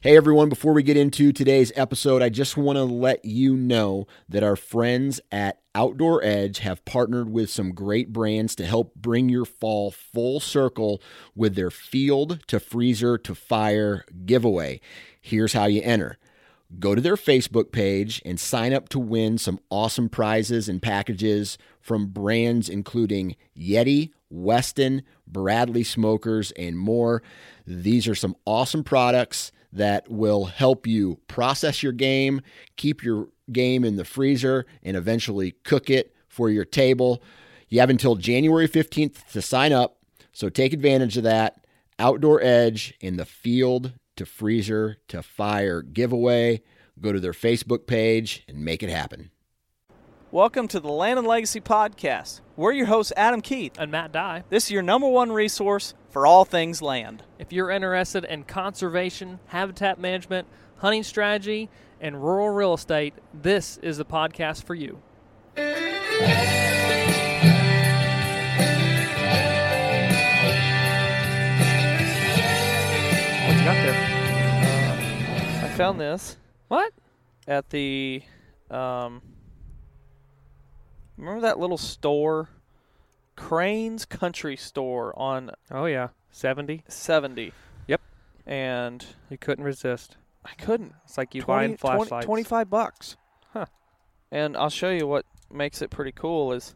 Hey everyone, before we get into today's episode, I just want to let you know that our friends at Outdoor Edge have partnered with some great brands to help bring your fall full circle with their field to freezer to fire giveaway. Here's how you enter. Go to their Facebook page and sign up to win some awesome prizes and packages from brands including Yeti, Weston, Bradley Smokers, and more. These are some awesome products that will help you process your game, keep your game in the freezer, and eventually cook it for your table. You have until January 15th to sign up, so take advantage of that. Outdoor Edge in the field to freezer to fire giveaway. Go to their Facebook page and make it happen. Welcome to the Land and Legacy Podcast. We're your hosts, Adam Keith. and Matt Dye. This is your number one resource for all things land. If you're interested in conservation, habitat management, hunting strategy, and rural real estate, this is the podcast for you. What you got there? I found this What? at the. Um, remember that little store? Crane's Country Store on Oh yeah, seventy. 70. Yep. And You couldn't resist. I couldn't. It's like you 20 buying 20 flashlights. 25 bucks. Huh. And I'll show you what makes it pretty cool is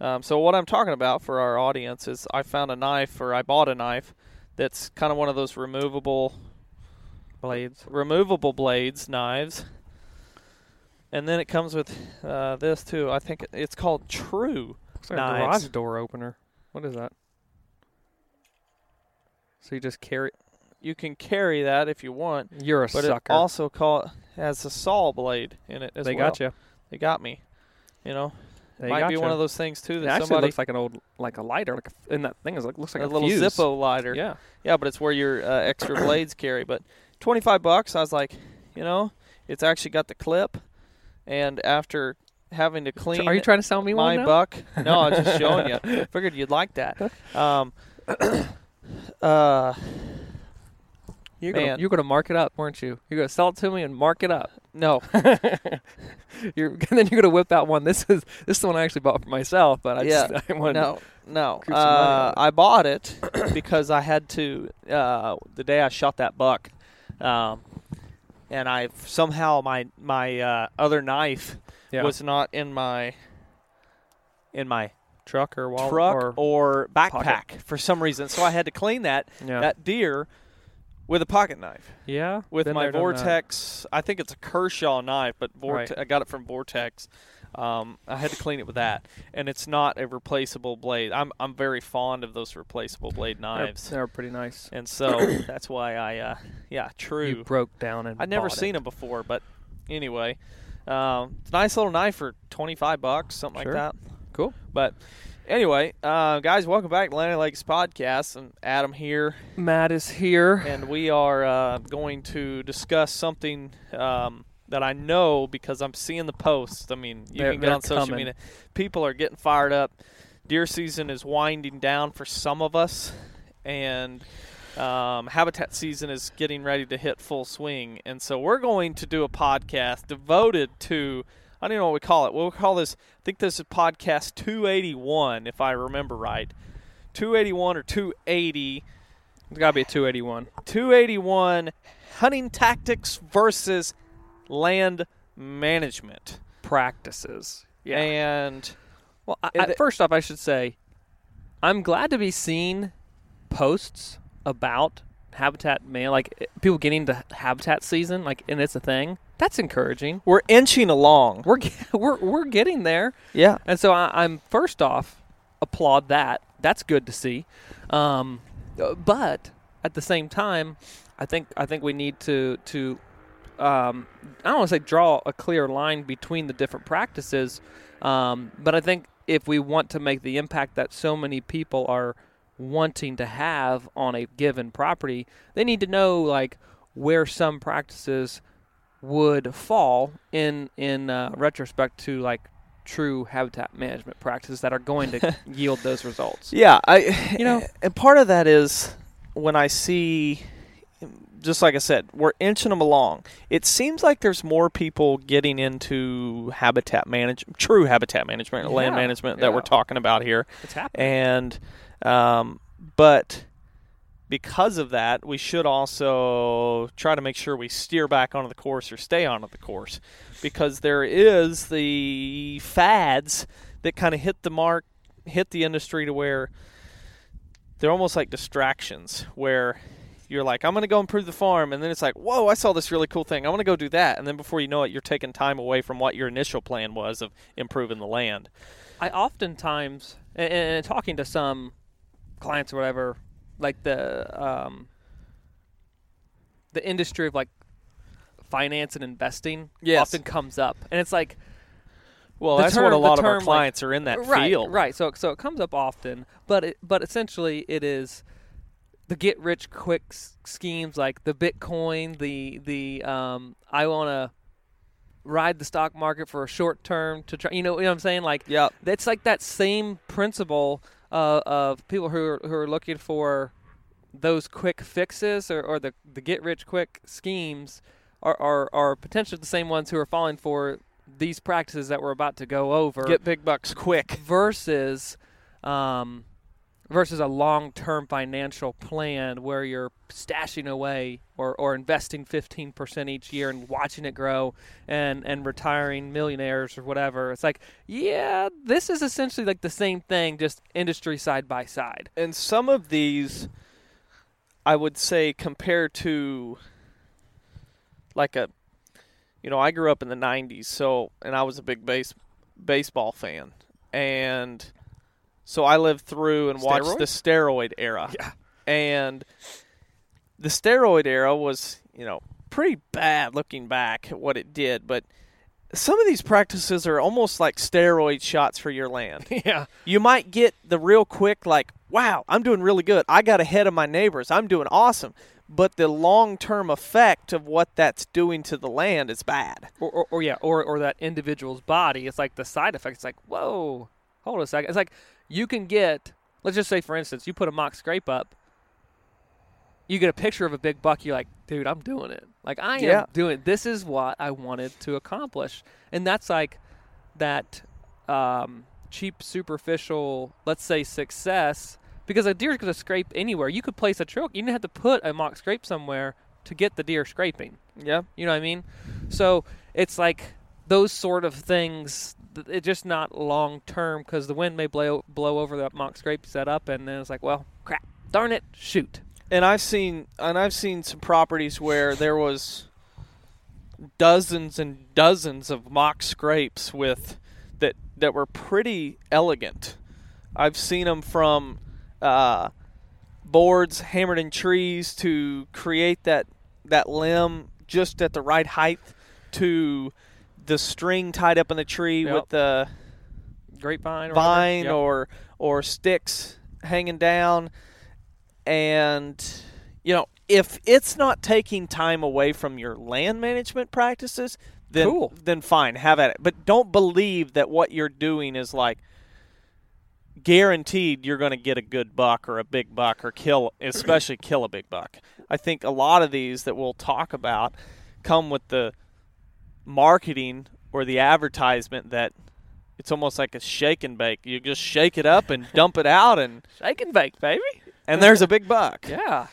um, so what I'm talking about for our audience is I found a knife or I bought a knife that's kind of one of those removable blades. removable blades knives. And then it comes with uh, this too. I think it's called True. Looks like Knives. a garage door opener. What is that? So you just carry. You can carry that if you want, You're a but sucker. it also call has a saw blade in it as they well. got you. They got me. You know, They might got be you. one of those things too It that actually somebody looks like an old, like a lighter, like a, and that thing is like looks like a a, little fuse. Zippo lighter. Yeah, Yeah, but it's where your uh, extra blades carry. But twenty five bucks, I was like, you know, it's actually got the clip, and after having to clean, Are you trying to sell me my one buck. No, I was just showing you. Figured you'd like that. Um, uh, You're gonna, Man. you're gonna mark it up, weren't you? You're gonna sell it to me and mark it up. no, You're and then you're gonna whip out one. This is this is the one I actually bought for myself, but I Yeah, just I wanted no, no. Creep some money Uh. I bought it because I had to. Uh, the day I shot that buck, um, and I somehow my my uh, other knife yeah. was not in my in my truck or wall truck or, or, backpack pocket. for some reason. So I had to clean that yeah that deer with a pocket knife yeah with my there, done that. Vortex. I think it's a Kershaw knife, but Vorte- Right. I got it from Vortex. Um, I had to clean it with that, and it's not a replaceable blade. I'm I'm very fond of those replaceable blade They're, knives, they're pretty nice. and so that's why I uh, yeah true. You broke down and I'd never seen it. them before, but anyway, um, it's a nice little knife for twenty five bucks, something Sure. like that. Cool. But anyway, uh, guys, welcome back to Land Legacy Podcast. And Adam here, Matt is here. and we are uh, going to discuss something um, that I know because I'm seeing the posts. I mean, you They're- can get on social coming. media. People are getting fired up. Deer season is winding down for some of us, and um, habitat season is getting ready to hit full swing. And so we're going to do a podcast devoted to. I don't even know what we call it. We'll call this. I think this is podcast 281, if I remember right. 281 or 280. It's got to be a 281. 281 hunting tactics versus land management. Practices. Yeah. And well, I, first off, I should say, I'm glad to be seeing posts about habitat man, like eh, people getting to habitat season, like, and it's a thing. That's encouraging. We're inching along. We're we're we're getting there, Yeah. and so I, I'm first off applaud that. That's good to see, um, but at the same time, I think I think we need to to um, I don't want to say draw a clear line between the different practices, um, but I think if we want to make the impact that so many people are wanting to have on a given property, they need to know like where some practices would fall in in uh, retrospect to like true habitat management practices that are going to yield those results. Yeah, I You know- and part of that is when I see just like I said, we're inching them along. It seems like there's more people getting into habitat management, true habitat management, land Yeah, management that we're talking about here. It's happening. And um, but because of that, we should also try to make sure we steer back onto the course or stay onto the course because there is the fads that kind of hit the mark, hit the industry to where they're almost like distractions where you're like, I'm going to go improve the farm. And then it's like, whoa, I saw this really cool thing. I want to go do that. And then before you know it, you're taking time away from what your initial plan was of improving the land. I oftentimes, and, and talking to some clients or whatever, like the um, the industry of like finance and investing Yes. often comes up, and it's like Well, that's term- what a lot of our term, like- clients are in that right, field. right. So so it comes up often, but it, but essentially it is the get rich quick s- schemes like the Bitcoin, the the um, I want to ride the stock market for a short term to try. You know, you know what I'm saying? Like Yep. it's like that same principle uh, of people who are, who are looking for those quick fixes or, or the, the get rich quick schemes are, are, are potentially the same ones who are falling for these practices that we're about to go over Get big bucks quick. versus um, versus a long-term financial plan where you're stashing away or, or investing 15% each year and watching it grow and, and retiring millionaires or whatever. It's like, yeah, this is essentially like the same thing, just industry side by side. And some of these, I would say, compared to like a, you know, I grew up in the '90s, so and I was a big base baseball fan, and so I lived through and watched Steroids? the steroid era. Yeah. and the steroid era was, you know, pretty bad looking back at what it did, but. Some of these practices are almost like steroid shots for your land yeah. you might get the real quick like wow i'm doing really good i got ahead of my neighbors i'm doing awesome but the long-term effect of what that's doing to the land is bad Or, or, or yeah, or, or that individual's body. It's like the side effect. It's like, whoa, hold a second. It's like you can get, let's just say, for instance, you put a mock scrape up, you get a picture of a big buck. You're like, dude, I'm doing it. Like I am Yeah. doing. This is what I wanted to accomplish, and that's like that um, cheap, superficial, let's say, success. Because a deer's going to scrape anywhere. You could place a trail. You didn't have to put a mock scrape somewhere to get the deer scraping. yeah You know what I mean? So it's like those sort of things. It's just not long term because the wind may blow blow over that mock scrape set up, and then it's like, well, crap, darn it, shoot. and i've seen and i've seen some properties where there was dozens and dozens of mock scrapes with that that were pretty elegant i've seen them from uh, boards hammered in trees to create that that limb just at the right height to the string tied up in the tree Yep. with the Grapevine, or vine Yep. or or sticks hanging down and you know if it's not taking time away from your land management practices then Cool. then fine have at it but don't believe that what you're doing is like guaranteed you're going to get a good buck or a big buck or kill especially kill a big buck i think a lot of these that we'll talk about come with the marketing or the advertisement that it's almost like a shake and bake. You just shake it up and dump it out, and shake and bake, baby. and there's a big buck. Yeah.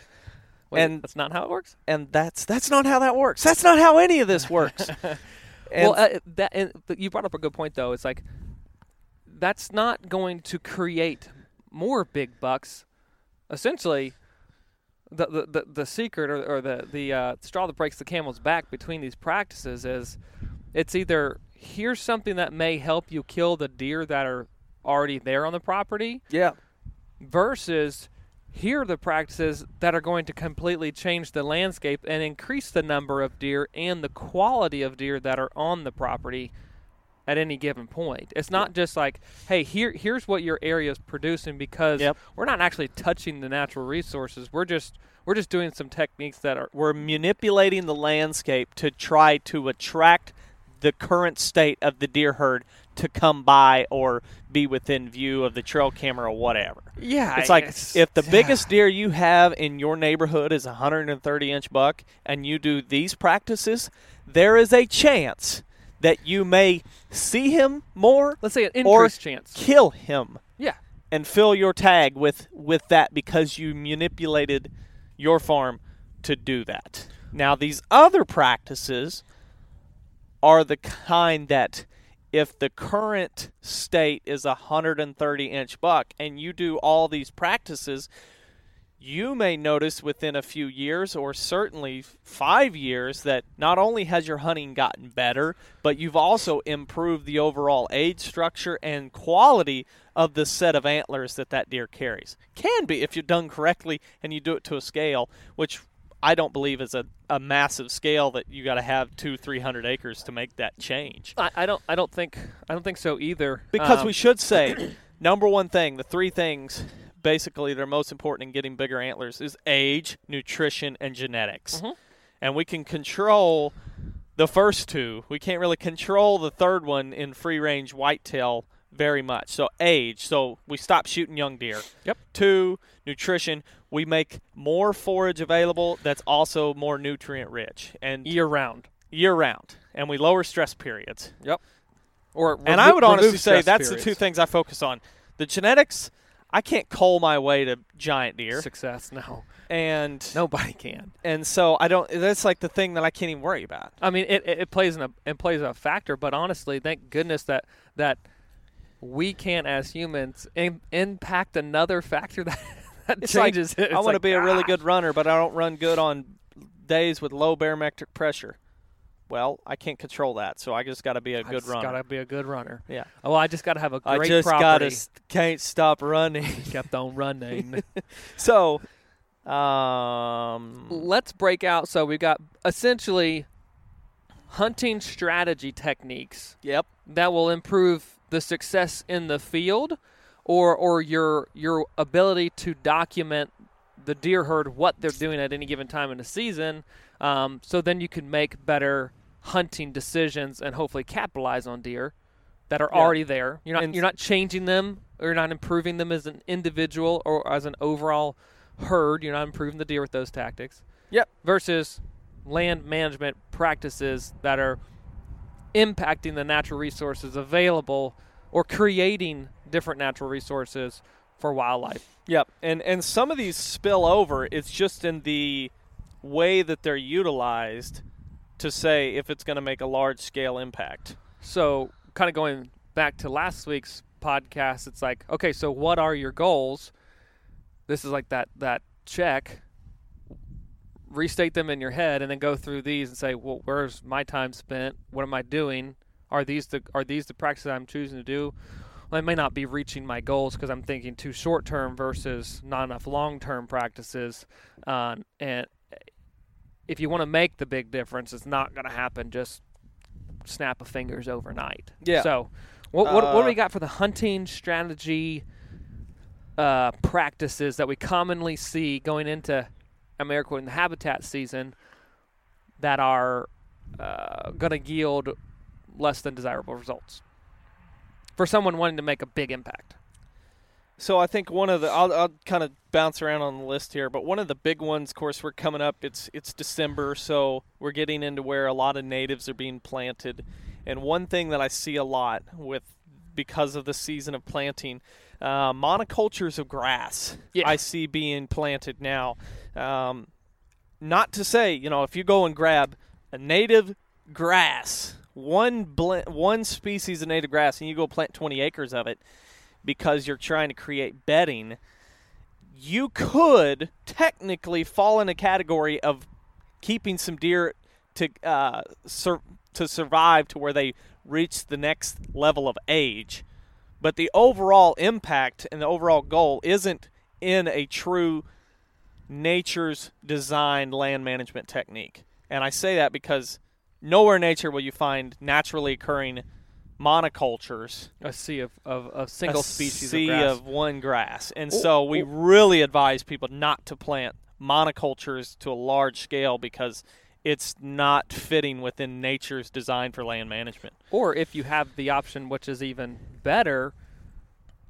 Wait, And- that's not how it works. And that's that's not how that works. That's not how any of this works. Well, uh, that and, you brought up a good point though. It's like that's not going to create more big bucks. Essentially, the the, the, the secret or, or the the uh, straw that breaks the camel's back between these practices is it's either here's something that may help you kill the deer that are already there on the property Yeah. versus here are the practices that are going to completely change the landscape and increase the number of deer and the quality of deer that are on the property at any given point. It's not just like, hey, here here's what your area is producing because Yep. we're not actually touching the natural resources. We're just we're just doing some techniques that are We're manipulating the landscape to try to attract the current state of the deer herd to come by or be within view of the trail camera or whatever. yeah. It's like if the biggest deer you have in your neighborhood is a 130 inch buck and you do these practices, there is a chance that you may see him more let's say an or increased chance. kill him Yeah. and fill your tag with with that because you manipulated your farm to do that. Now these other practices are the kind that if the current state is a 130 inch buck and you do all these practices you may notice within a few years or certainly five years that not only has your hunting gotten better, but you've also improved the overall age structure and quality of the set of antlers that that deer carries. Can be if you're done correctly and you do it to a scale, which I don't believe is a, a massive scale that you got to have two, three hundred acres to make that change. I, I don't I don't think I don't think so either. Because Um, we should say, number one thing, the three things basically that are most important in getting bigger antlers is age, nutrition, and genetics. Mhm. And we can control the first two. We can't really control the third one in free range whitetail very much. So age, so we stop shooting young deer. Yep. Two, nutrition, we make more forage available that's also more nutrient rich and year round. year round. And we lower stress periods. Yep. Or And I would honestly say that's the two things I focus on. The genetics, I can't cull my way to giant deer, Success, no, and nobody can. and so I don't. That's like the thing that I can't even worry about. I mean, it, it, it plays in a it plays a factor, but honestly, thank goodness that that we can't as humans Im- impact another factor that, that It's like, changes it. I want to like, be a really ah. good runner, but I don't run good on days with low barometric pressure. Well, I can't control that, so I just got to be a I good just runner. Gotta be a good runner. Yeah. Oh, well, I just gotta have a I great just property. gotta st- can't stop running. kept on running. so, um, Let's break out. So we've got essentially hunting strategy techniques yep, that will improve the success in the field or or your your ability to document the deer herd what they're doing at any given time in the season um, so then you can make better hunting decisions and hopefully capitalize on deer that are Yeah. already there you're not And- you're not changing them or you're not improving them as an individual or as an overall herd you're not improving the deer with those tactics Yep. versus land management practices that are impacting the natural resources available or creating different natural resources for wildlife. Yep, and and some of these spill over. It's just in the way that they're utilized to say if it's going to make a large scale impact. So, kind of going back to last week's podcast, it's like, okay, so what are your goals? This is like that that check. Restate them in your head, and then go through these and say, well, where's my time spent? What am I doing? Are these the are these the practices I'm choosing to do? Well, I may not be reaching my goals because I'm thinking too short term versus not enough long term practices. Uh, and if you want to make the big difference, it's not going to happen just snap of fingers overnight. Yeah. So, what what, what do Uh, we got for the hunting strategy uh, practices that we commonly see going into America in the habitat season that are uh, going to yield less than desirable results for someone wanting to make a big impact? So I think one of the I'll, I'll kind of bounce around on the list here, but one of the big ones, of course, we're coming up. It's it's December, so we're getting into where a lot of natives are being planted, and one thing that I see a lot with because of the season of planting, uh, monocultures of grass Yeah. I see being planted now. Um, not to say, you know, if you go and grab a native grass, one blend, one species of native grass, and you go plant 20 acres of it, because you're trying to create bedding, you could technically fall in a category of keeping some deer to uh, sur- to survive to where they reach the next level of age. But the overall impact and the overall goal isn't in a true nature's designed land management technique. And I say that because nowhere in nature will you find naturally occurring monocultures A sea of, of, of single a species sea of grass. of one grass. And Or- so we or- really advise people not to plant monocultures to a large scale because it's not fitting within nature's design for land management. Or if you have the option, which is even better,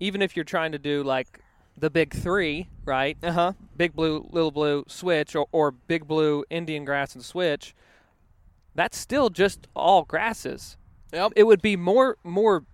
even if you're trying to do like the big three, right? Uh huh. Big blue, little blue, switch, or, or big blue, Indian grass, and switch. That's still just all grasses. Yep. It would be more, more,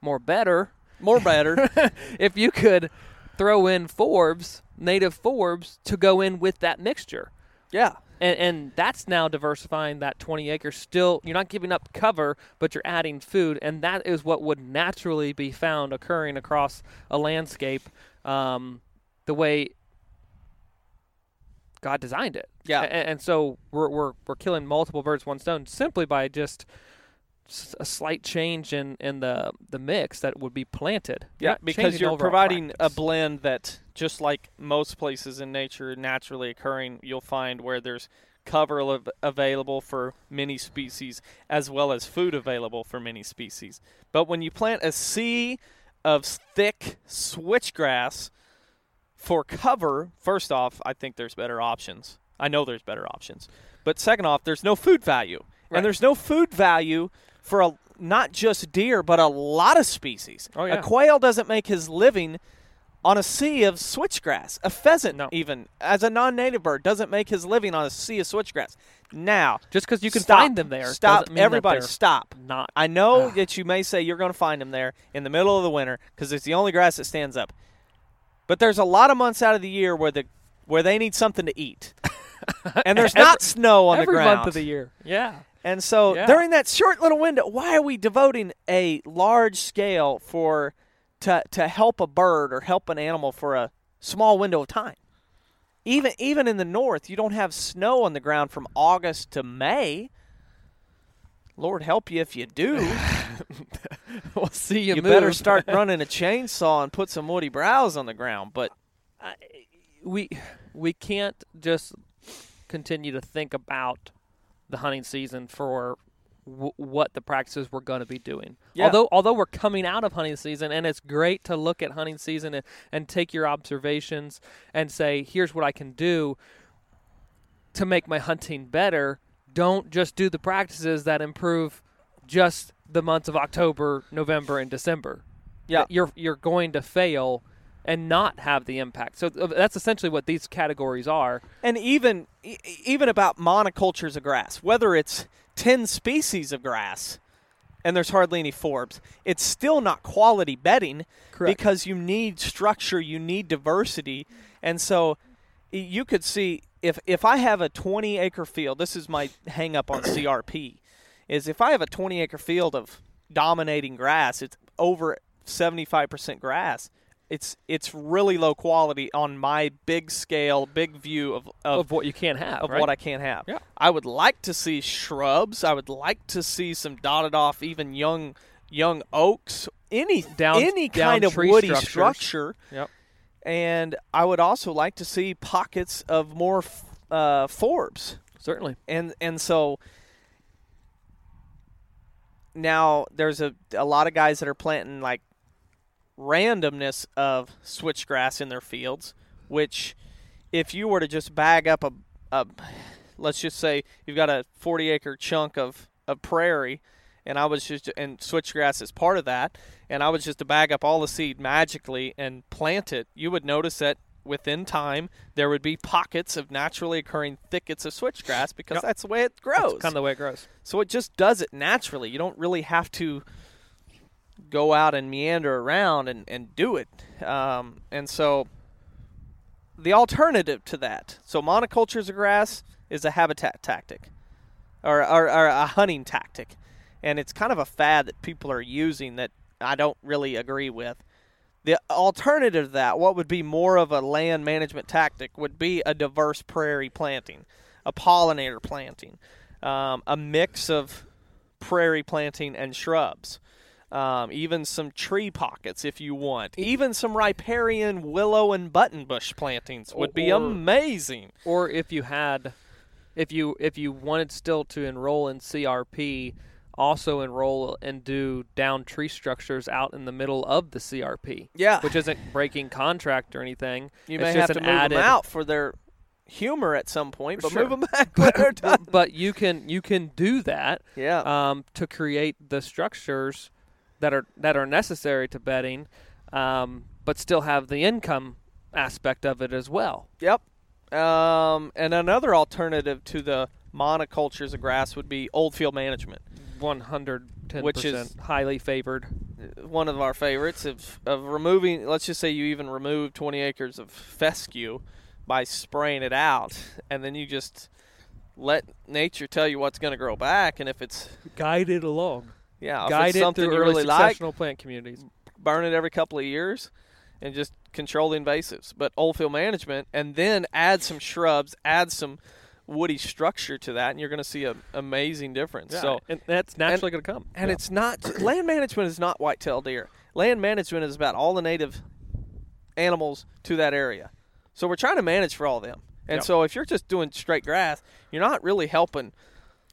more better More better. if you could throw in forbs native forbs to go in with that mixture. yeah. And, and that's now diversifying that 20 acres. Still, you're not giving up cover, but you're adding food, and that is what would naturally be found occurring across a landscape, um, the way God designed it. Yeah. A- and, so we're, we're we're killing multiple birds with one stone simply by just a slight change in, in the the mix that would be planted. You're Yeah, because you're providing a blend that, just like most places in nature naturally occurring, you'll find where there's cover av- available for many species as well as food available for many species. But when you plant a sea of thick switchgrass for cover, first off, I think there's better options. I know there's better options. But second off, there's no food value. Right. And there's no food value for a, not just deer, but a lot of species. Oh, yeah. A quail doesn't make his living on a sea of switchgrass. A pheasant, No. even as a non-native bird, doesn't make his living on a sea of switchgrass. Now, Just because you can stop. find them there, Stop, mean everybody, stop. Not I know Ugh. that you may say you're going to find them there in the middle of the winter because it's the only grass that stands up. But there's a lot of months out of the year where the where they need something to eat, and there's not snow on the every ground. month of the year. Yeah. And so Yeah. during that short little window, why are we devoting a large scale for to to help a bird or help an animal for a small window of time? Even even in the north, you don't have snow on the ground from August to May. Lord help you if you do. we'll see you. you move. better start running a chainsaw and put some woody browse on the ground. But we we can't just continue to think about the hunting season for w- what the practices we're going to be doing. Yeah. Although although we're coming out of hunting season and it's great to look at hunting season and, and take your observations and say here's what I can do to make my hunting better. Don't just do the practices that improve just the months of October, November and December yeah, you're you're going to fail and not have the impact. So that's essentially what these categories are. and even even about monocultures of grass, whether it's ten species of grass, and there's hardly any forbs, it's still not quality bedding Correct. because you need structure, you need diversity, and so you could see if if I have a 20 acre field, this is my hang up on CRP, is if I have a 20 acre field of dominating grass, it's over 75% grass. It's it's really low quality on my big scale, big view of of, Of, what you can't have, of right? what I can't have. Yeah. I would like to see shrubs. I would like to see some dotted off, even young young oaks. Any Down- any down kind of woody structures. structure. Yep. And I would also like to see pockets of more uh, forbs Certainly. and and so now there's a a lot of guys that are planting like randomness of switchgrass in their fields, which if you were to just bag up a, a let's just say you've got a 40 acre chunk of, of prairie and I was just and switchgrass is part of that and I was just to bag up all the seed magically and plant it, you would notice that within time there would be pockets of naturally occurring thickets of switchgrass because Yep. that's the way it grows. That's kind of the way it grows. So it just does it naturally. You don't really have to go out and meander around and, and do it. Um, and so the alternative to that, so monocultures of grass is a habitat tactic or, or, or a hunting tactic. And it's kind of a fad that people are using that I don't really agree with. The alternative to that, what would be more of a land management tactic, would be a diverse prairie planting, a pollinator planting, um, a mix of prairie planting and shrubs. Um, even some tree pockets if you want. Even some riparian willow and buttonbush plantings would be Or- amazing. or if you had if you if you wanted still to enroll in CRP also enroll and do down tree structures out in the middle of the CRP Yeah. which isn't breaking contract or anything You It's may have to move added, them out for their humor at some point, but Sure. move them back done. but you can you can do that Yeah. um, to create the structures that are that are necessary to bedding um, but still have the income aspect of it as well Yep. Um, and another alternative to the monocultures of grass would be old field management. 110% Which is- highly favored One of our favorites of, of removing, let's just say you even remove 20 acres of fescue by spraying it out, and then you just let nature tell you what's going to grow back. And if it's, guided along yeah, guide it something through early really like, plant communities. burn it every couple of years and just control the invasives. But old field management, and then add some shrubs, add some woody structure to that, and you're going to see an amazing difference. So, and that's naturally going to come. and Yeah. it's not land management is not whitetail deer. Land management is about all the native animals to that area. So we're trying to manage for all of them. And Yep. so if you're just doing straight grass, you're not really helping.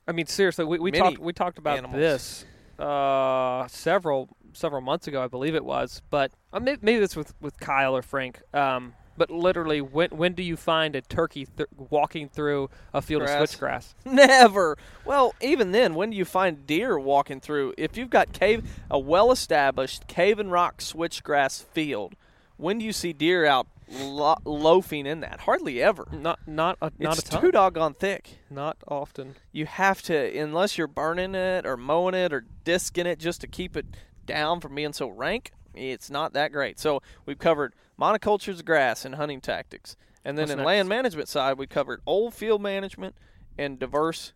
I mean, seriously, we, we talked we talked about animals. this uh, several several months ago, I believe it was. But uh, maybe, maybe this with with Kyle or Frank. Um, but literally, when when do you find a turkey th- walking through a field Grass. of switchgrass? Never. Well, even then, when do you find deer walking through? If you've got cave, a well-established Cave-in-Rock switchgrass field, when do you see deer out lo- loafing in that? Hardly ever. Not not a, not it's a ton. too doggone thick. Not often. You have to, unless you're burning it or mowing it or disking it just to keep it down from being so rank. It's not that great. So we've covered monocultures of grass and hunting tactics, and then What's in next? land management side, we covered old field management and diverse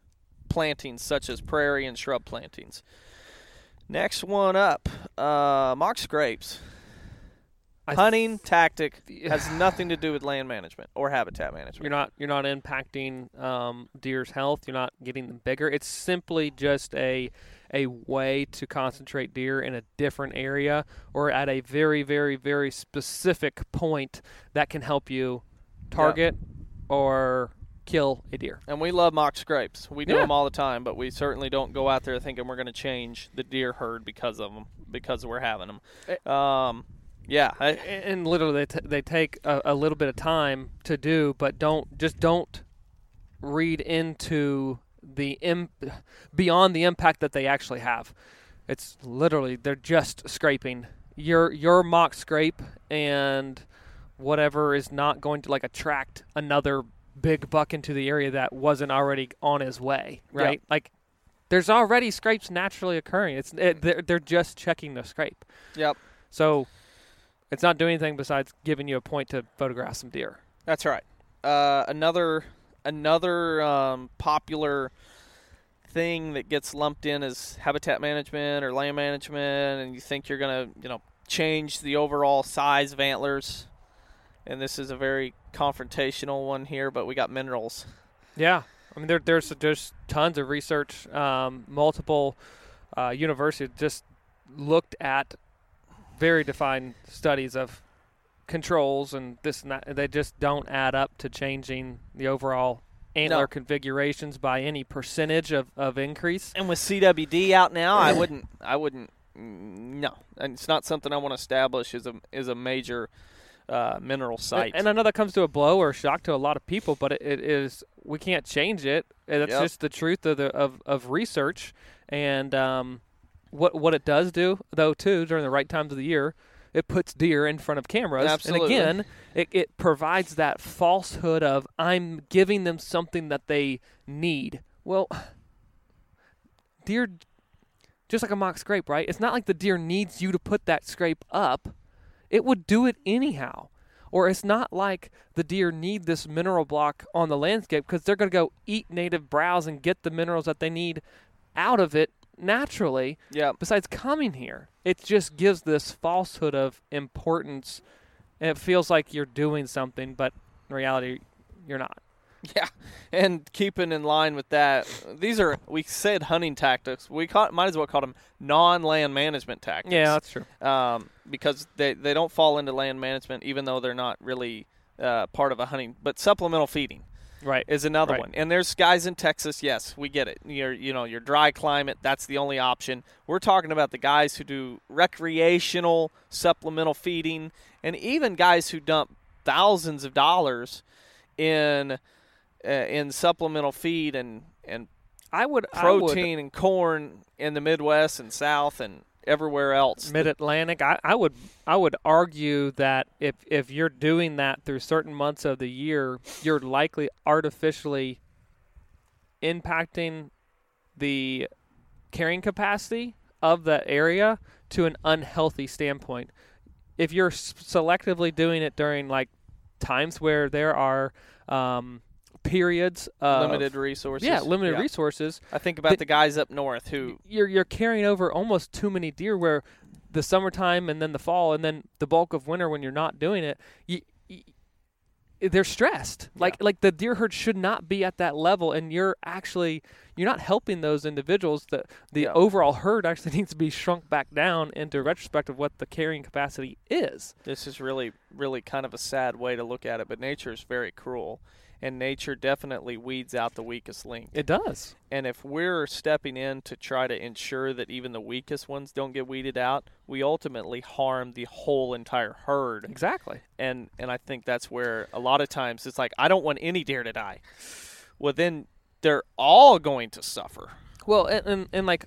plantings such as prairie and shrub plantings. Next one up, uh, mock scrapes. Th- Hunting tactic has nothing to do with land management or habitat management. You're not you're not impacting um, deer's health. You're not getting them bigger. It's simply just a a way to concentrate deer in a different area or at a very very very specific point that can help you target or kill a deer. And we love mock scrapes. We do Yeah. them all the time, but we certainly don't go out there thinking we're going to change the deer herd because of them, because we're having them. Um, yeah, I, And literally, they, t- they take a, a little bit of time to do, but don't just don't read into the Im- beyond the impact that they actually have. It's literally they're just scraping your your mock scrape and whatever is not going to like attract another big buck into the area that wasn't already on his way, Yeah. right? Like there's already scrapes naturally occurring. It's it, they're, they're just checking the scrape. yep, So it's not doing anything besides giving you a point to photograph some deer. that's right. Uh, another another um, popular thing that gets lumped in as habitat management or land management, and you think you're going to you know change the overall size of antlers. And this is a very confrontational one here, but we got minerals. Yeah, I mean there, there's there's tons of research. Um, multiple uh, universities just looked at very defined studies of controls and this and that. They just don't add up to changing the overall antler No. configurations by any percentage of, of increase. And with CWD out now, I wouldn't. I wouldn't. No, and it's not something I want to establish as a as a major uh, mineral site. And, and I know that comes to a blow or a shock to a lot of people, but it, it is we can't change it. That's Yep. just the truth of the of, of research. And um, what what it does do though too during the right times of the year, it puts deer in front of cameras. Absolutely. And again, it, it provides that falsehood of I'm giving them something that they need. Well, deer just like a mock scrape, right? It's not like the deer needs you to put that scrape up. It would do it anyhow. Or it's not like the deer need this mineral block on the landscape because they're going to go eat native browse and get the minerals that they need out of it naturally. Yeah. Besides coming here, it just gives this falsehood of importance, and it feels like you're doing something, but in reality, you're not. Yeah, and keeping in line with that, these are we said hunting tactics. We call, might as well call them non-land management tactics. Yeah, that's true. um, because they they don't fall into land management, even though they're not really uh, part of a hunting. But supplemental feeding Right. is another Right. one. And there's guys in Texas. Yes, we get it. You're you know your dry climate. That's the only option. We're talking about the guys who do recreational supplemental feeding, and even guys who dump thousands of dollars in uh, in supplemental feed and and I would I would- protein and corn in the Midwest and South and everywhere else. Mid Atlantic. I, I would I would argue that if if you're doing that through certain months of the year, you're likely artificially impacting the carrying capacity of that area to an unhealthy standpoint. If you're selectively doing it during like times where there are um, periods of limited resources. yeah limited resources, I think about Th- the guys up north who you're you're carrying over almost too many deer where the summertime and then the fall and then the bulk of winter when you're not doing it you, you, they're stressed like like the deer herd should not be at that level and you're actually you're not helping those individuals the the Yeah. overall herd actually needs to be shrunk back down into retrospect of what the carrying capacity is this is really really kind of a sad way to look at it, but nature is very cruel. And nature definitely weeds out the weakest link. it does And if we're stepping in to try to ensure that even the weakest ones don't get weeded out, we ultimately harm the whole entire herd. exactly and and I think that's where a lot of times it's like I don't want any deer to die. Well, then they're all going to suffer. Well, and, and, and like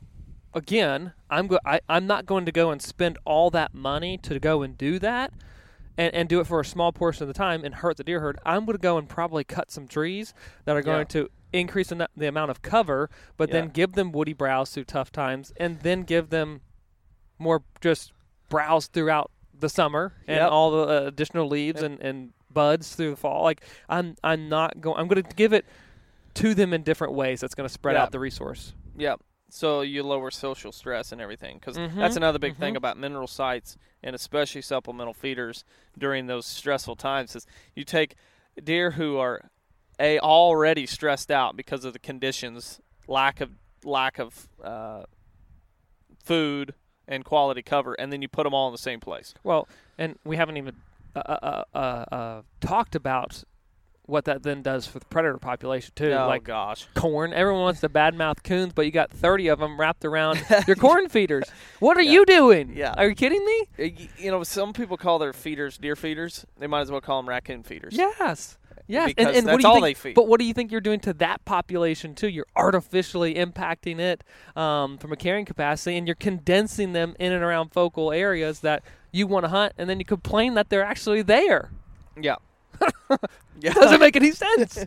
again, I'm go- I, I'm not going to go and spend all that money to go and do that, and, and do it for a small portion of the time and hurt the deer herd. I'm going to go and probably cut some trees that are going Yeah. to increase the, the amount of cover, but then give them woody browse through tough times, and then give them more just browse throughout the summer and Yep. all the uh, additional leaves Yep. and, and buds through the fall. Like I'm I'm not going. I'm going to give it to them in different ways. That's going to spread Yeah. out the resource. Yep. So you lower social stress and everything because Mhm, that's another big thing mhm. about mineral sites and especially supplemental feeders during those stressful times is you take deer who are a already stressed out because of the conditions, lack of lack of uh, food and quality cover, and then you put them all in the same place. Well, and we haven't even uh, uh, uh, uh, talked about what that then does for the predator population too. oh like gosh. corn, everyone wants to badmouth coons, but you got thirty of them wrapped around your corn feeders. What are Yeah. you doing? Yeah. Are you kidding me? You know, some people call their feeders deer feeders. They might as well call them raccoon feeders. Yes. Yes. Because and, and that's all think, they feed. But what do you think you're doing to that population too? You're artificially impacting it um, from a carrying capacity, and you're condensing them in and around focal areas that you want to hunt, and then you complain that they're actually there. Yeah. yeah. Doesn't make any sense.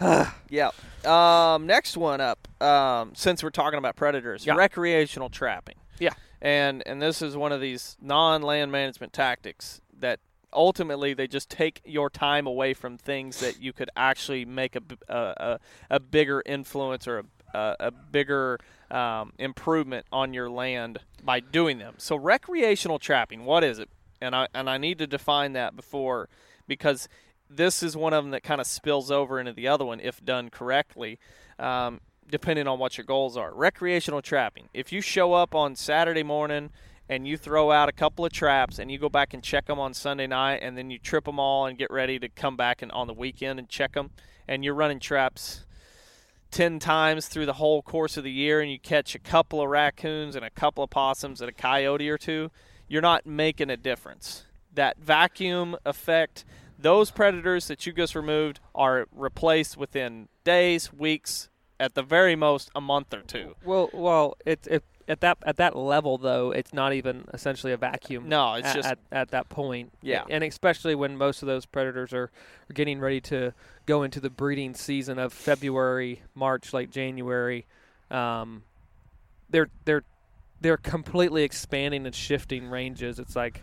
Yeah. Um, next one up. Um, since we're talking about predators, Yeah. recreational trapping. Yeah. And and this is one of these non-land management tactics that ultimately they just take your time away from things that you could actually make a a bigger influence or a, a, a bigger um, improvement on your land by doing them. So recreational trapping, what is it? And I and I need to define that before because this is one of them that kind of spills over into the other one if done correctly, um, depending on what your goals are. Recreational trapping. If you show up on Saturday morning and you throw out a couple of traps and you go back and check them on Sunday night and then you trip them all and get ready to come back and on the weekend and check them and you're running traps 10 times through the whole course of the year and you catch a couple of raccoons and a couple of possums and a coyote or two, you're not making a difference. That vacuum effect, those predators that you just removed are replaced within days, weeks, at the very most a month or two. well, well, it's it, at that at that level though, it's not even essentially a vacuum. No, it's at, just at, at that point. Yeah. and especially when most of those predators are, are getting ready to go into the breeding season of February, March, late January. Um, they're they're they're completely expanding and shifting ranges. It's like.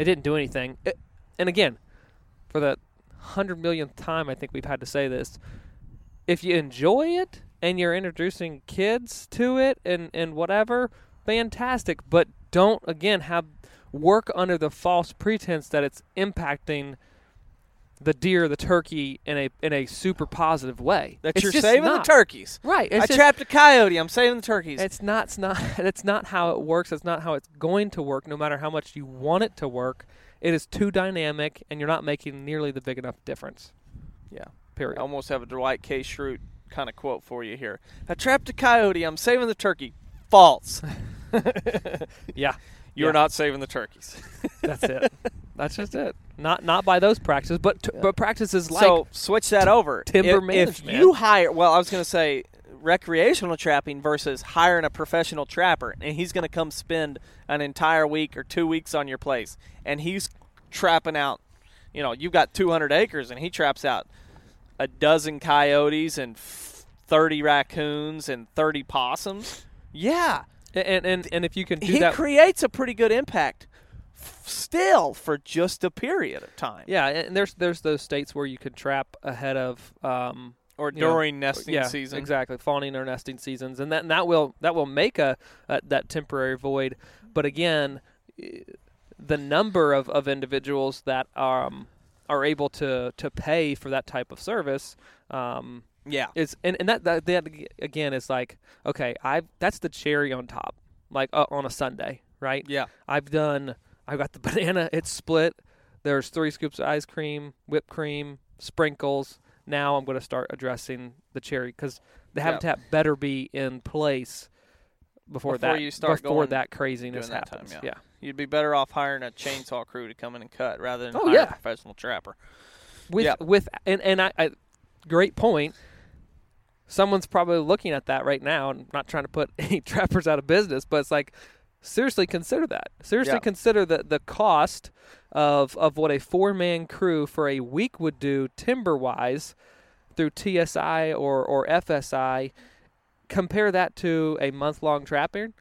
It didn't do anything. It, and again, for the hundred millionth time, I think we've had to say this. If you enjoy it and you're introducing kids to it and and whatever, fantastic. But don't again have work under the false pretense that it's impacting the deer, the turkey in a in a super positive way. That It's you're just saving not. the turkeys. Right. I It's just- trapped a coyote. I'm saving the turkeys. it's not. It's not. It's not how it works. It's not how it's going to work. No matter how much you want it to work, it is too dynamic, and you're not making nearly the big enough difference. Yeah. Period. I almost have a Dwight K. Schrute kind of quote for you here. I trapped a coyote. I'm saving the turkey. False. Yeah. You're Yeah. not saving the turkeys. That's it. That's just it. Not not by those practices, but t- but practices like so switch that over. timber if, management. If you hire, well, I was going to say recreational trapping versus hiring a professional trapper, and he's going to come spend an entire week or two weeks on your place, and he's trapping out. You know, you've got 200 acres, and he traps out a dozen coyotes and 30 raccoons and 30 possums. Yeah, and and and if you can do he that, creates a pretty good impact. f- Still, for just a period of time, yeah. And there's there's those states where you can trap ahead of um or you know, during nesting yeah, season. exactly fawning or nesting seasons, and that and that will that will make a, a that temporary void. But again, the number of, of individuals that um are able to to pay for that type of service um Yeah, is and, and that, that that again is like okay I that's the cherry on top like uh, on a Sunday right yeah. I've done I've got the banana it's split there's three scoops of ice cream whipped cream sprinkles now I'm going to start addressing the cherry because the Yeah. habitat better be in place before, Before that you start before going- that craziness that time, happens yeah. You'd be better off hiring a chainsaw crew to come in and cut rather than Oh, yeah. a professional trapper. with Yeah. with and and I, I great point. Someone's probably looking at that right now, and not trying to put any trappers out of business, but it's like seriously consider that. Seriously Yeah. consider the the cost of of what a four man crew for a week would do timber wise through TSI or or FSI. Compare that to a month long trapping.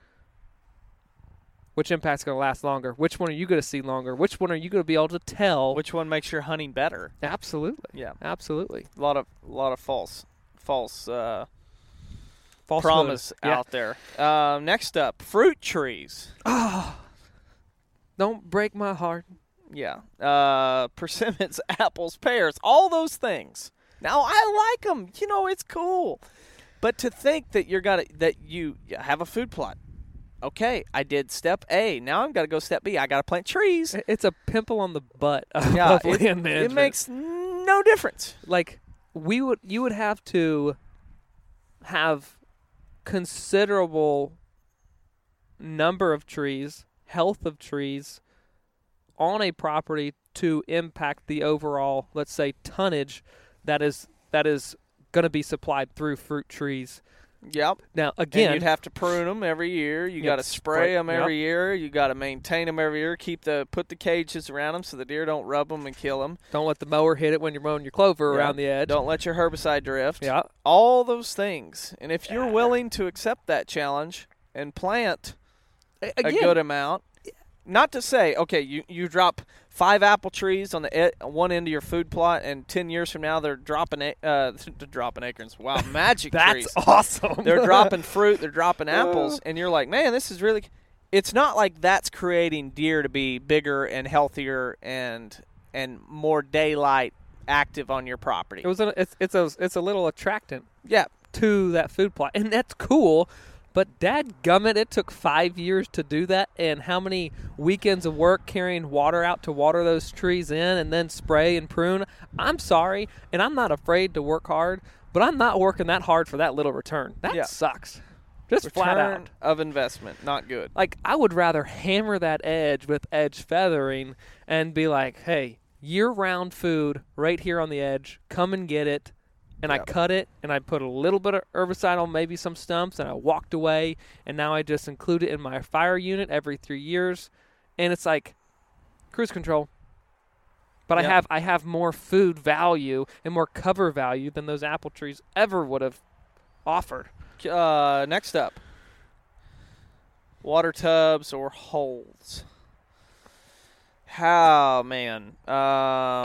Which impact's going to last longer? Which one are you going to see longer? Which one are you going to be able to tell? Which one makes your hunting better? Absolutely. Yeah, Absolutely. a lot of a lot of false false uh, False promise Yeah. out there. Um, next up, fruit trees. Oh, Don't break my heart. Yeah, uh, persimmons, apples, pears, all those things. Now I like them. You know, it's cool. But to think that you're gonna that you have a food plot. Okay, I did step A. Now I'm got to go step B. I got to plant trees. It's a pimple on the butt of, Yeah, it, it makes no difference. like we would you would have to have considerable number of trees, health of trees on a property to impact the overall, let's say, tonnage that is that is going to be supplied through fruit trees. Yep. Now And again, you'd have to prune them every year. You Yep, got to spray- them yep. every year. You got to maintain them every year. Keep the put the cages around them so the deer don't rub them and kill them. don't let the mower hit it when you're mowing your clover Yeah. around the edge. Don't let your herbicide drift. Yeah. All those things. And if you're willing to accept that challenge and plant A- a good amount, not to say, okay, you, you drop five apple trees on the e- one end of your food plot, and ten years from now they're dropping a- uh, they're dropping acorns. Wow, magic trees. that's trees. awesome. they're dropping fruit, they're dropping apples, and you're like, man, this is really. It's not like that's creating deer to be bigger and healthier and and more daylight active on your property. It was a, it's it's a it's a little attractant yeah, to that food plot, and that's cool. But dad gummit, it took five years to do that, and how many weekends of work carrying water out to water those trees in, and then spray and prune. I'm sorry, and I'm not afraid to work hard, but I'm not working that hard for that little return. That Yeah. sucks. Just flat out. of investment, not good. Like I would rather hammer that edge with edge feathering and be like, "Hey, year-round food right here on the edge. Come and get it." And I cut it and I put a little bit of herbicide on maybe some stumps and I walked away and now I just include it in my fire unit every 3 years and it's like cruise control. But I have I have more food value and more cover value than those apple trees ever would have offered. Uh, next up, water tubs or holes. How man? Um,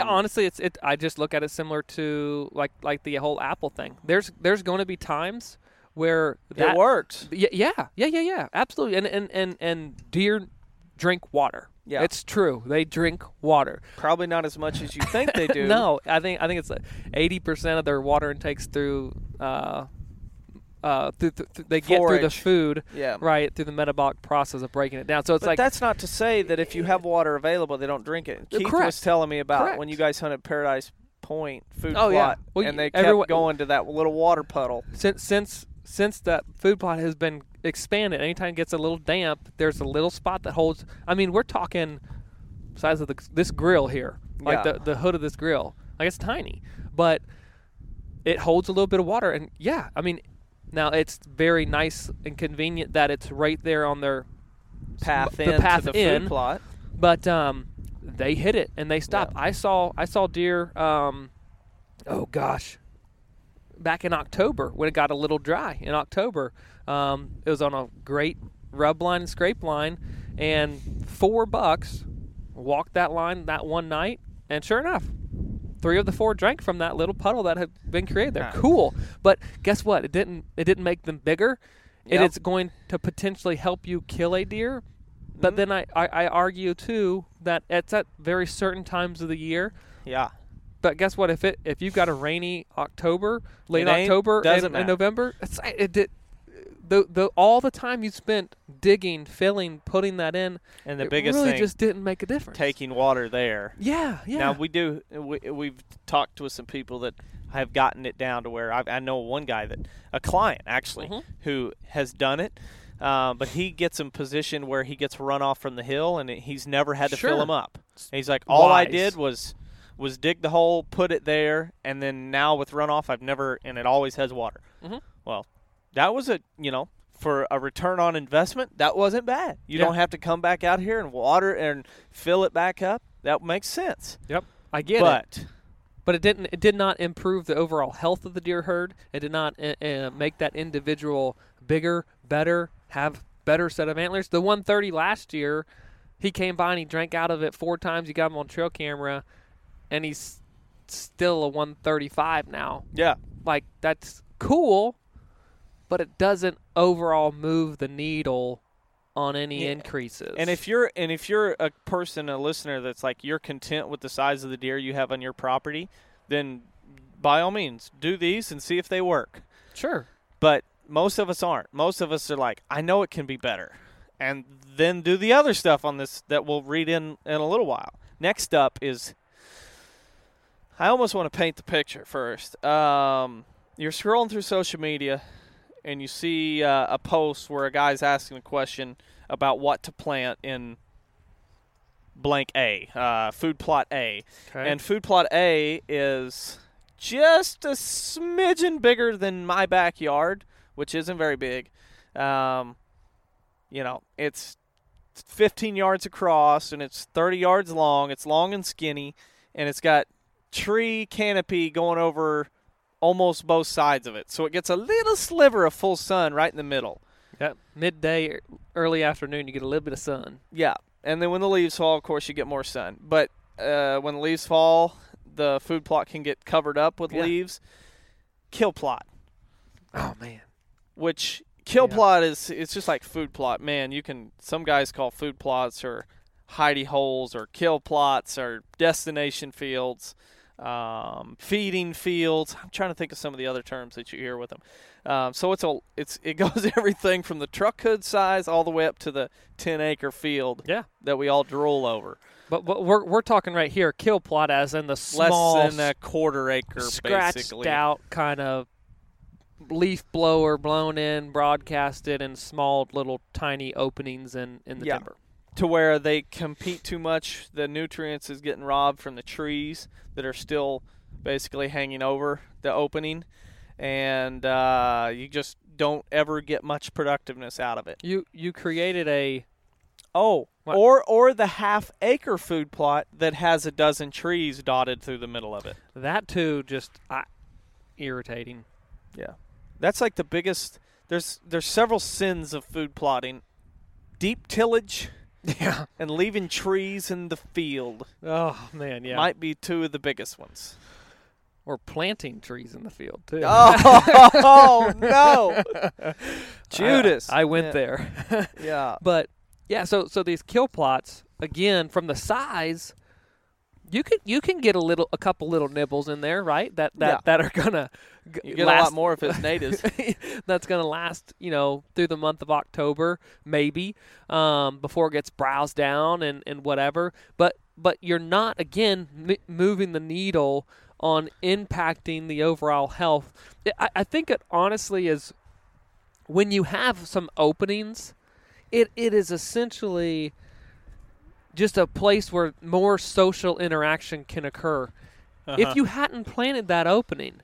honestly it's it i just look at it similar to like like the whole apple thing there's there's going to be times where that it worked. Yeah, yeah, yeah, yeah, yeah, absolutely. And and and and deer drink water. Yeah. it's true. They drink water. Probably not as much as you think they do. no, I think I think it's eighty percent of their water intakes through. Uh, uh, through, through, through- they get through the food, Yeah. right, through the metabolic process of breaking it down. So it's But like that's not to say that if you have water available, they don't drink it. Keith was telling me about Correct. when you guys hunted Paradise Point food Oh, yeah. plot, Well, and they kept everyone- going to that little water puddle. since since since that food plot has been expanded, anytime it gets a little damp, there's a little spot that holds. I mean, we're talking size of the, this grill here, like Yeah. the the hood of this grill. Like it's tiny, but it holds a little bit of water. And yeah, I mean, now it's very nice and convenient that it's right there on their Path the in path the in. plot. but um, they hit it and they stopped. I saw I saw deer. Um, oh gosh, back in October when it got a little dry in October. Um, it was on a great rub line and scrape line, and four bucks walked that line that one night, and sure enough. Three of the four drank from that little puddle that had been created there. Nice. Cool, but guess what? It didn't. It didn't make them bigger. It Yep. is going to potentially help you kill a deer, Mm-hmm. but then I, I, I argue too that it's at very certain times of the year. Yeah. But guess what? If it if you've got a rainy October, late It October, and, and. November, it's it did. The, the all the time you spent digging, filling, putting that in, And the biggest really thing, just didn't make a difference. taking water there. yeah, yeah. Now we do. We, we've talked with some people that have gotten it down to where I, I know one guy that a client actually Mhm. who has done it, uh, but he gets in position where he gets runoff from the hill and it, he's never had to fill Sure. them up. And he's like, all I did was was dig the hole, put it there, and then now with runoff, I've never and it always has water. Mhm. Well, that was a you know. For a return on investment, that wasn't bad. You Yeah. don't have to come back out here and water and fill it back up. That makes sense. yep, I get it. but but it didn't it did not improve the overall health of the deer herd it did not uh, uh, make that individual bigger better have better set of antlers the 130 last year he came by and he drank out of it four times he got him on trail camera and he's still a 135 now yeah, like that's cool but it doesn't overall move the needle on any Yeah. increases and if you're and if you're a person, a listener that's like you're content with the size of the deer you have on your property, then by all means do these and see if they work. sure But most of us aren't. Most of us are like, I know it can be better, and then do the other stuff on this that we'll read in in a little while. Next up is, I almost want to paint the picture first. Um, you're scrolling through social media, and you see uh, a post where a guy's asking a question about what to plant in blank A, uh, food plot A. okay. And food plot A is just a smidgen bigger than my backyard, which isn't very big. Um, you know, it's 15 yards across and it's 30 yards long. It's long and skinny, and it's got tree canopy going over almost both sides of it. So it gets a little sliver of full sun right in the middle. Yep. midday early afternoon you get a little bit of sun Yeah, and then when the leaves fall, of course, you get more sun. But uh, when the leaves fall, the food plot can get covered up with Yeah. leaves. Kill plot, oh man which kill Yeah. plot is it's just like food plot. Man, you can some guys call food plots or hidey holes or kill plots or destination fields, um, feeding fields. I'm trying to think of some of the other terms that you hear with them. Um, so it's a it's it goes everything from the truck hood size all the way up to the 10 acre field yeah that we all drool over. But, but we're we're talking right here kill plot as in the small Less than a quarter acre, scratched basically. out kind of leaf blower blown in, broadcasted in small little tiny openings in in the Yeah. timber. To where they compete too much. The nutrients is getting robbed from the trees that are still basically hanging over the opening, and uh, you just don't ever get much productiveness out of it. You you created a Oh, What? or or the half acre food plot that has a dozen trees dotted through the middle of it. that too just I, irritating. Yeah, that's like the biggest. There's there's several sins of food plotting: deep tillage Yeah. and leaving trees in the field. Oh man, yeah. might be two of the biggest ones. or planting trees in the field too. Oh, no, Judas. I, I went Yeah. there. yeah. But yeah, so so these kill plots again from the size, you can you can get a little a couple little nibbles in there, right? That that Yeah. that are gonna g- You get last, a lot more if it's natives. that's gonna last, you know, through the month of October, maybe, um, before it gets browsed down and and whatever. But but you're not again m- moving the needle on impacting the overall health. I, I think it honestly is when you have some openings, it, it is essentially just a place where more social interaction can occur. Uh-huh. If you hadn't planted that opening,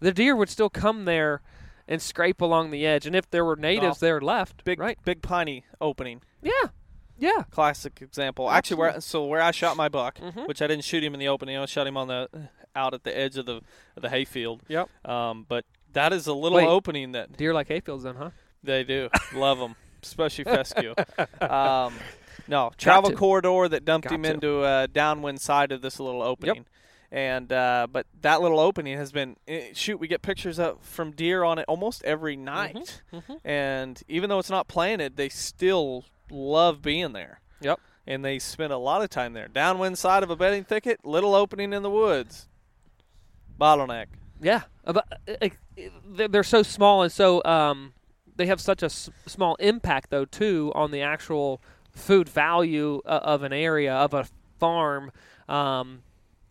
the deer would still come there and scrape along the edge. And if there were natives there left, big right? big piney opening, Yeah, yeah, classic example. Actually, where so where I shot my buck, Mhm. which I didn't shoot him in the opening, I shot him on the out at the edge of the of the hayfield. yep. Um, but that is a little Wait. opening that Deer like hayfields, then, huh? They do love them, especially fescue. Um, no travel corridor that dumped Got him to. into a downwind side of this little opening. And uh, but that little opening has been eh, shoot. We get pictures of from deer on it almost every night, mhm. and even though it's not planted, they still love being there. Yep. And they spend a lot of time there. Downwind side of a bedding thicket, little opening in the woods. Bottleneck. Yeah, but uh, they're they're so small and so um, they have such a s- small impact though too on the actual food value uh, of an area of a farm. Um,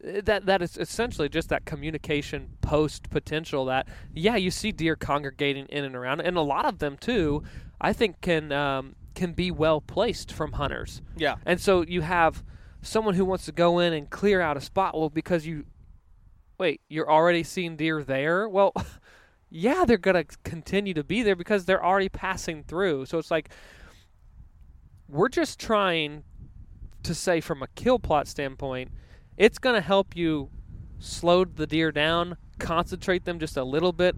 that that is essentially just that communication post potential that yeah you see deer congregating in and around and a lot of them too I think can um, can be well placed from hunters Yeah. and so you have someone who wants to go in and clear out a spot. Well, because you wait, you're already seeing deer there. Well, yeah, they're gonna continue to be there because they're already passing through. So it's like we're just trying to say from a kill plot standpoint, it's gonna help you slow the deer down, concentrate them just a little bit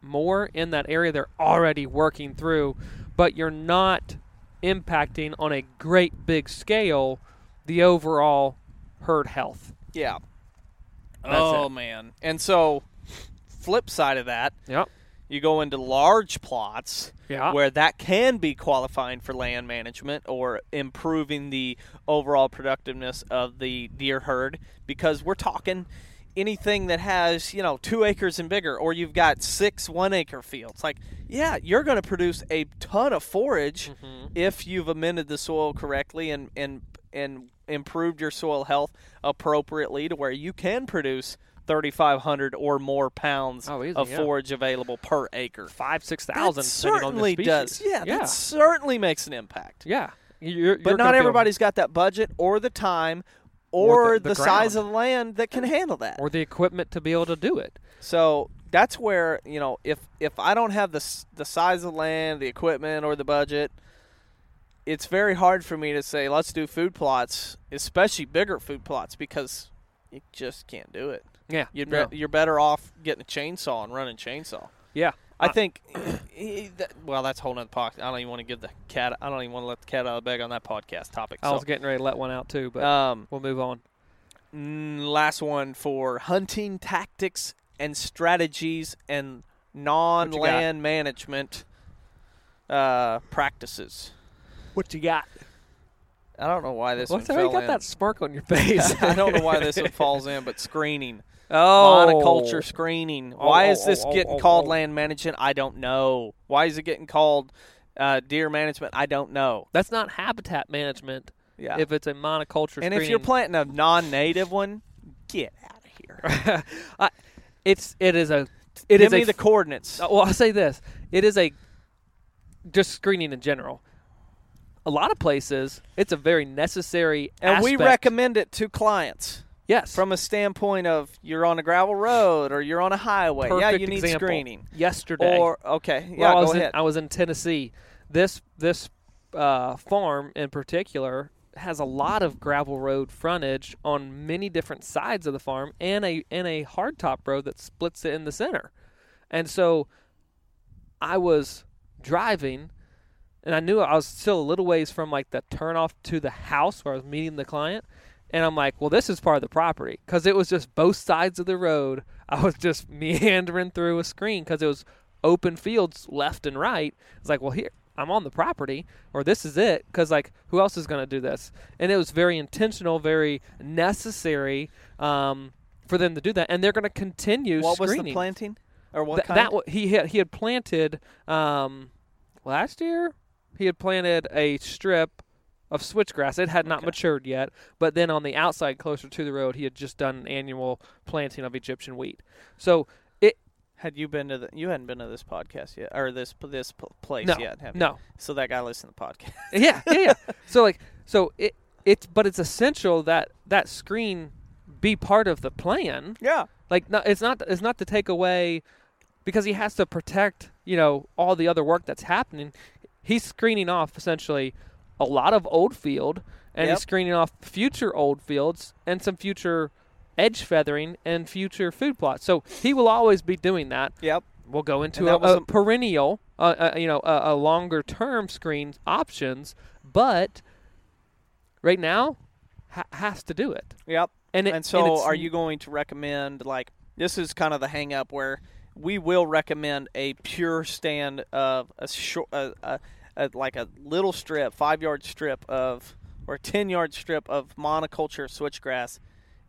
more in that area they're already working through, but you're not impacting on a great big scale the overall herd health. Yeah. That's oh it. man. And so flip side of that, Yep. You go into large plots Yeah. where that can be qualifying for land management or improving the overall productiveness of the deer herd because we're talking anything that has you know two acres and bigger or you've got six one acre fields like yeah you're going to produce a ton of forage mm-hmm. if you've amended the soil correctly and and and improved your soil health appropriately to where you can produce 3500 or more pounds Oh, easy, of yeah. forage available per acre Five, 6,000 that certainly does. Yeah, yeah, that certainly makes an impact. yeah. You're, But you're not everybody's got that budget or the time or, Or the, the- the size of the land that can handle that. or the equipment to be able to do it. So that's where you know if if I don't have the the size of the land, the equipment, or the budget, it's very hard for me to say let's do food plots, especially bigger food plots, because you just can't do it. Yeah. You'd no. be, you're better off getting a chainsaw and running chainsaw. yeah. I Uh, think, that, well, that's a whole nother podcast. I don't even want to give the cat. I don't even want to let the cat out of the bag on that podcast topic. I was getting ready to let one out too, but um, we'll move on. last one for hunting tactics and strategies and non-land management uh, practices. What you got? I don't know why this What's one that? You got in. that smirk on your face. I don't know why this one falls in, but screening, oh, monoculture screening. Oh, Why oh, is this oh, getting oh, called oh. land management? I don't know. Why is it getting called uh, deer management? I don't know. That's not habitat management. Yeah. If it's a monoculture and if you're planting a non-native one, get out of here. I, it's it is a it Give is me a the coordinates. Uh, well, I'll say this: it is a just screening in general. A lot of places, it's a very necessary. and we recommend it to clients yes from a standpoint of you're on a gravel road or you're on a highway. Perfect yeah, you need screening. yesterday. Or okay, Well, yeah, I go was ahead. In, I was in Tennessee. This this uh, farm in particular has a lot of gravel road frontage on many different sides of the farm, and a and a hardtop road that splits it in the center. And so, I was driving, and I knew I was still a little ways from like the turnoff to the house where I was meeting the client, And I'm like, well, this is part of the property because it was just both sides of the road. I was just meandering through a screen because it was open fields left and right. It's like, well, here I'm on the property, or this is it, because like, who else is going to do this? And it was very intentional, very necessary um, for them to do that, and they're going to continue. What was the planting, or what Th- kind? that he had he had planted um, last year. He had planted a strip of switchgrass. It had not Okay. matured yet, but then on the outside, closer to the road, he had just done an annual planting of Egyptian wheat. So it Had you been to the? You hadn't been to this podcast yet, or this this place no, yet? Have you? no, So that guy listened to the podcast. yeah, yeah, yeah. So like, so it it's but it's essential that that screen be part of the plan. yeah. Like, no, it's not it's not to take away because he has to protect you know all the other work that's happening. He's screening off essentially a lot of old field, and Yep. he's screening off future old fields and some future edge feathering and future food plots. So he will always be doing that. Yep. We'll go into And a, a perennial, uh, uh, you know, a, a longer term screen options, but right now ha- has to do it. Yep. And, it, and so, it's- are you going to recommend like this is kind of the hang up where we will recommend a pure stand of a short, a, a, a, like a little strip, five yard strip of or a ten yard strip of monoculture switchgrass,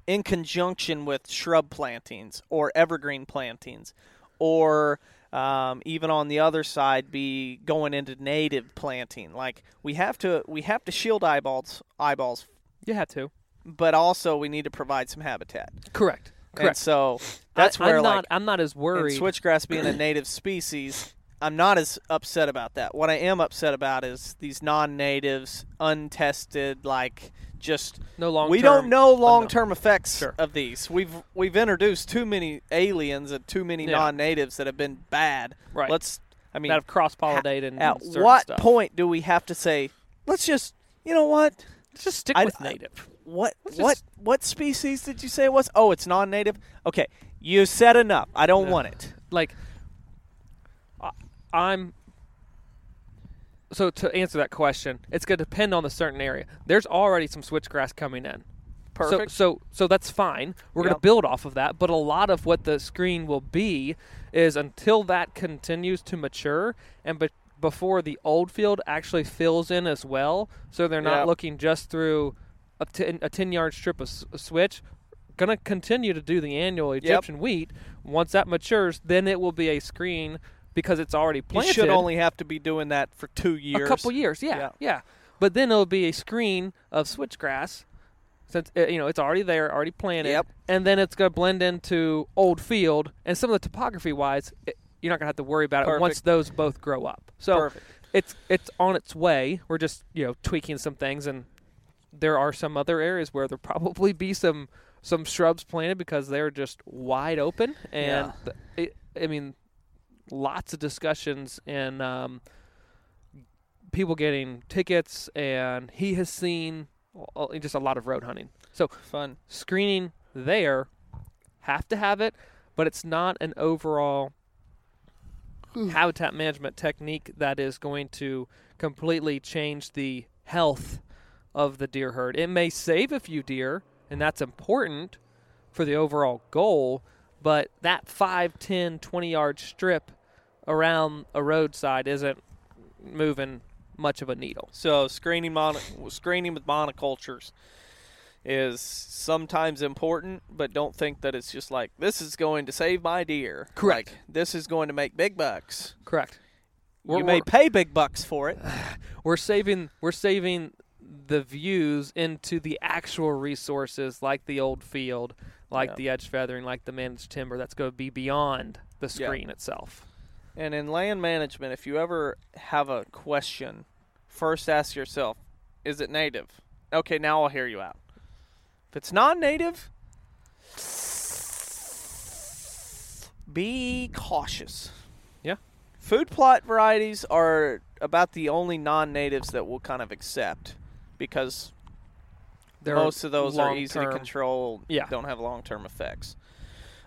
in conjunction with shrub plantings or evergreen plantings, or um, even on the other side be going into native planting. Like we have to we have to shield eyeballs eyeballs, You have to. but also we need to provide some habitat. Correct. And Correct. so that's I, where I'm like not. I'm not as worried. switchgrass being a native species, I'm not as upset about that. What I am upset about is these non-natives, untested, like just no long. we don't know long-term effects Sure. of these. We've we've introduced too many aliens and too many Yeah. non-natives that have been bad. Right. Let's. I mean, that have cross pollinated. and at what stuff. point do we have to say, let's just, you know what? Let's just stick I- with I- native. What Let's what just- what species did you say it was? Oh, it's non-native. Okay, you said enough. I don't want it. like I- I'm so to answer that question, it's going to depend on the certain area. There's already some switchgrass coming in. Perfect. So so so that's fine. We're going to build off of that, but a lot of what the screen will be is until that continues to mature and be- before the old field actually fills in as well, so they're not Yep. looking just through a 10, a 10 yard strip of s- switch. Going to continue to do the annual Egyptian wheat. Once that matures, then it will be a screen because it's already planted. You should only have to be doing that for two years. a couple years. Yeah, Yeah. yeah, But then it'll be a screen of switchgrass, since uh, you know it's already there, already planted. Yep. And then it's going to blend into old field, and some of the topography wise, it, you're not going to have to worry about it once those both grow up. So Perfect. it's it's on its way. We're just you know tweaking some things, and there are some other areas where there'll probably be some some shrubs planted because they're just wide open, and Yeah. it, I mean, lots of discussions and um, people getting tickets, and he has seen uh, just a lot of road hunting. So Fun. screening there have to have it, but it's not an overall habitat management technique that is going to completely change the health of the deer herd. It may save a few deer, and that's important for the overall goal, but that 5, 10, 20 yard strip around a roadside isn't moving much of a needle. So screening mono, screening with monocultures is sometimes important, but don't think that it's just like this is going to save my deer. Correct. Like, this is going to make big bucks. Correct. you We're- may we're- pay big bucks for it. we're saving we're saving the views into the actual resources like the old field, like Yeah. the edge feathering, like the managed timber that's going to be beyond the Yeah. screen itself. And in land management, if you ever have a question, first ask yourself, is it native? Okay, now I'll hear you out. If it's non-native, be cautious. Yeah. Food plot varieties are about the only non-natives that we'll kind of accept because They're most of those are easy to control, Yeah. don't have long-term effects.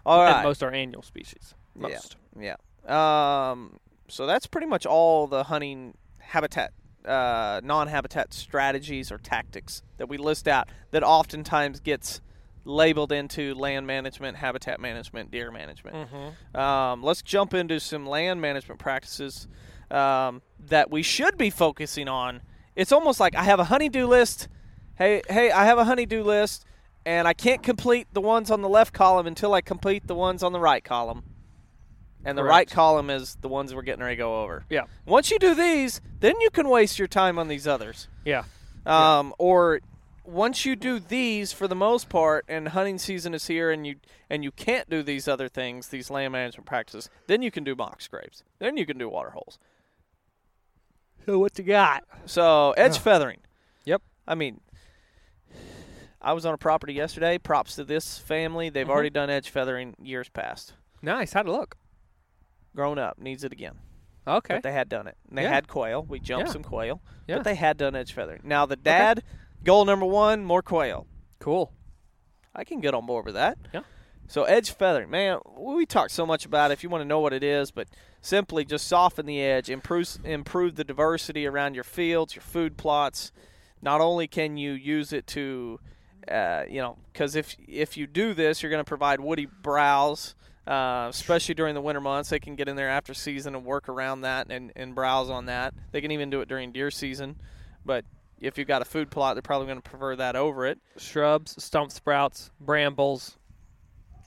All and most are annual species. Yeah. Most. Yeah. Um, so that's pretty much all the hunting habitat uh, non-habitat strategies or tactics that we list out that oftentimes gets labeled into land management, habitat management, deer management. Um, let's jump into some land management practices um, that we should be focusing on. It's almost like I have a honeydew list. Hey, hey, I have a honeydew list, and I can't complete the ones on the left column until I complete the ones on the right column. And the right column is the ones we're getting ready to go over. Yeah. Once you do these, then you can waste your time on these others. Yeah. Um, Or once you do these, for the most part, and hunting season is here, and you and you can't do these other things, these land management practices, then you can do mock scrapes. Then you can do water holes. So what you got? So edge feathering. Yep. I mean, I was on a property yesterday. Props to this family. They've Mhm. already done edge feathering years past. Nice. How'd it look? Grown up needs it again. Okay. But they had done it. And they Yeah. had quail. We jumped Yeah. some quail. Yeah. But they had done edge feathering. Now the dad, goal number one, more quail. Cool. I can get on board with that. Yeah. So edge feathering, man, we talk so much about it. If you want to know what it is, but simply just soften the edge, improve improve the diversity around your fields, your food plots. Not only can you use it to, uh, you know, because if if you do this, you're going to provide woody browse, uh, especially during the winter months. They can get in there after season and work around that and, and browse on that. They can even do it during deer season, but if you've got a food plot, they're probably going to prefer that over it. Shrubs, stump sprouts, brambles,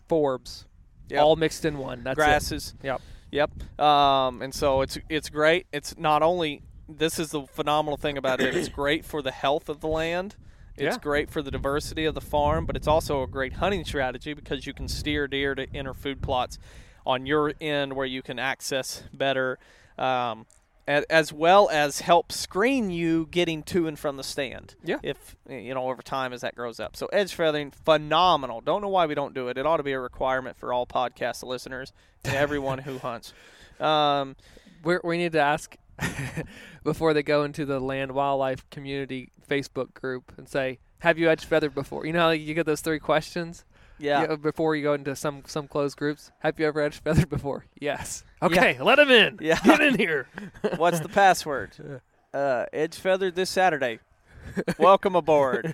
forbs, Yep. all mixed in one. That's it. grasses. Yep. Yep. Um, and so it's it's great. It's not only this is the phenomenal thing about it. It's great for the health of the land. It's Yeah. great for the diversity of the farm, but it's also a great hunting strategy because you can steer deer to enter food plots on your end where you can access better, um, as well as help screen you getting to and from the stand. Yeah. If you know over time as that grows up. So edge feathering, phenomenal. Don't know why we don't do it. It ought to be a requirement for all podcast listeners and everyone who hunts. Um, We're, we need to ask before they go into the land wildlife community Facebook group and say, "Have you edge feathered before?" You know how you get those three questions yeah. You know, before you go into some some closed groups. Have you ever edge feathered before? Yes. Okay, let him in. Yeah. Get in here. What's the password? Uh, edge feathered this Saturday. Welcome aboard.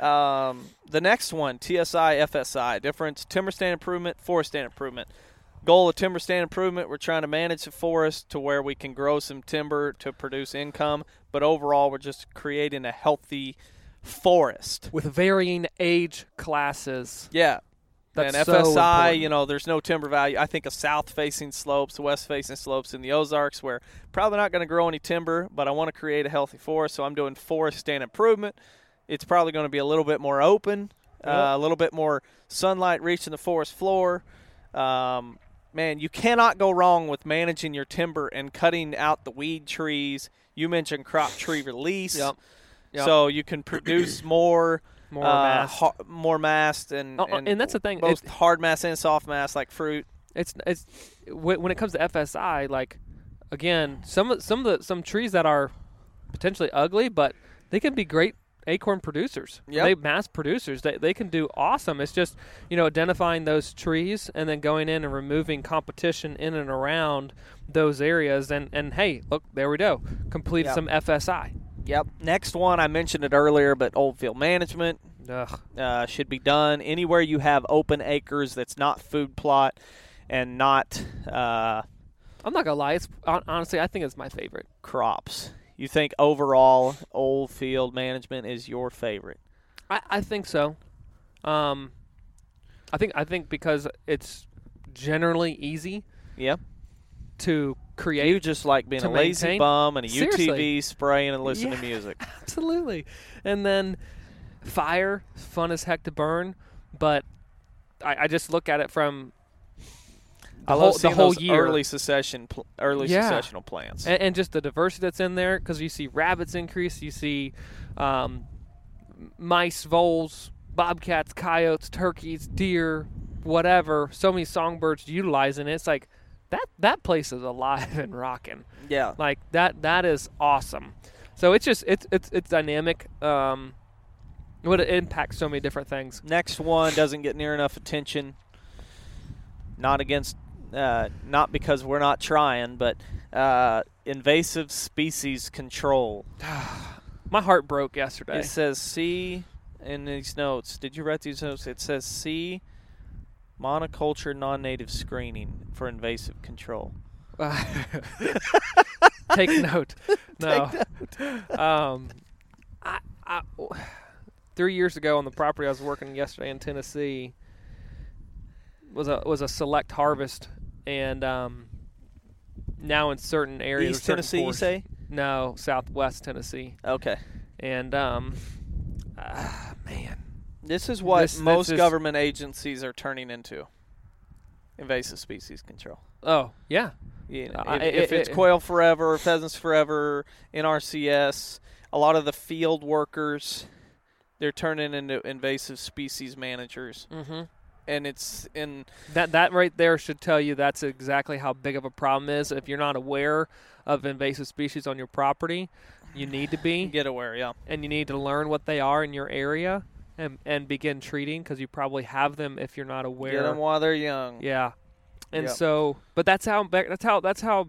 Um, the next one, TSI, FSI, difference timber stand improvement, forest stand improvement. Goal of timber stand improvement, we're trying to manage the forest to where we can grow some timber to produce income, but overall we're just creating a healthy forest. With varying age classes. Yeah. That's and FSI, important. you know, there's no timber value. I think of south facing slopes, west facing slopes in the Ozarks where probably not going to grow any timber, but I want to create a healthy forest. So I'm doing forest stand improvement. It's probably going to be a little bit more open, uh, a little bit more sunlight reaching the forest floor. Um, man, you cannot go wrong with managing your timber and cutting out the weed trees. You mentioned crop tree release. Yep. Yep. So you can produce more More uh, mast. har- more mast and, Oh, oh, and that's the thing, both it- hard mast and soft mast like fruit. it's it's when when it comes to FSI, like again, some some of the some trees that are potentially ugly, but they can be great acorn producers. Yep. They mast producers. They they can do awesome. It's just you know identifying those trees and then going in and removing competition in and around those areas. And and hey, look, there we go. Complete Yep. some FSI. Yep. Next one I mentioned it earlier, but old field management Ugh. uh, should be done anywhere you have open acres that's not food plot and not uh, I'm not gonna lie. It's honestly, I think it's my favorite. crops. You think overall old field management is your favorite? I, I think so. Um, I think I think because it's generally easy Yeah. to create. You just like being a lazy bum and a Seriously. UTV spraying and listening Yeah. to music. Absolutely. And then fire, fun as heck to burn, but I, I just look at it from the I whole, the whole year. early succession, pl- early Yeah. successional plants. and, and just the diversity that's in there because you see rabbits increase, you see um, mice, voles, bobcats, coyotes, turkeys, deer, whatever. So many songbirds utilizing it. It's like that that place is alive and rocking. yeah. Like that that is awesome. So it's just it's it's it's dynamic. Um, it would impact so many different things. Next one doesn't get near enough attention. Not against, uh, not because we're not trying, but Uh, invasive species control. My heart broke yesterday. It says C in these notes. Did you write these notes? It says C monoculture non-native screening for invasive control. Take note. No. Um, I, I, three years ago on the property I was working yesterday in Tennessee was a was a select harvest, and um, now in certain areas, East certain Tennessee, you say? No, Southwest Tennessee, Okay. and um, ah, man, This is what This- this most is- government agencies are turning into. Invasive species control. oh yeah, Yeah, Uh, if, it- if it- it's it- quail forever, pheasants forever, NRCS, a lot of the field workers, they're turning into invasive species managers, mm-hmm. And it's in That that right there should tell you that's exactly how big of a problem is. If you're not aware of invasive species on your property, you need to be, get aware. Yeah, and you need to learn what they are in your area, and and begin treating because you probably have them if you're not aware. get them while they're young. Yeah, and Yep. so, but that's how big- that's how that's how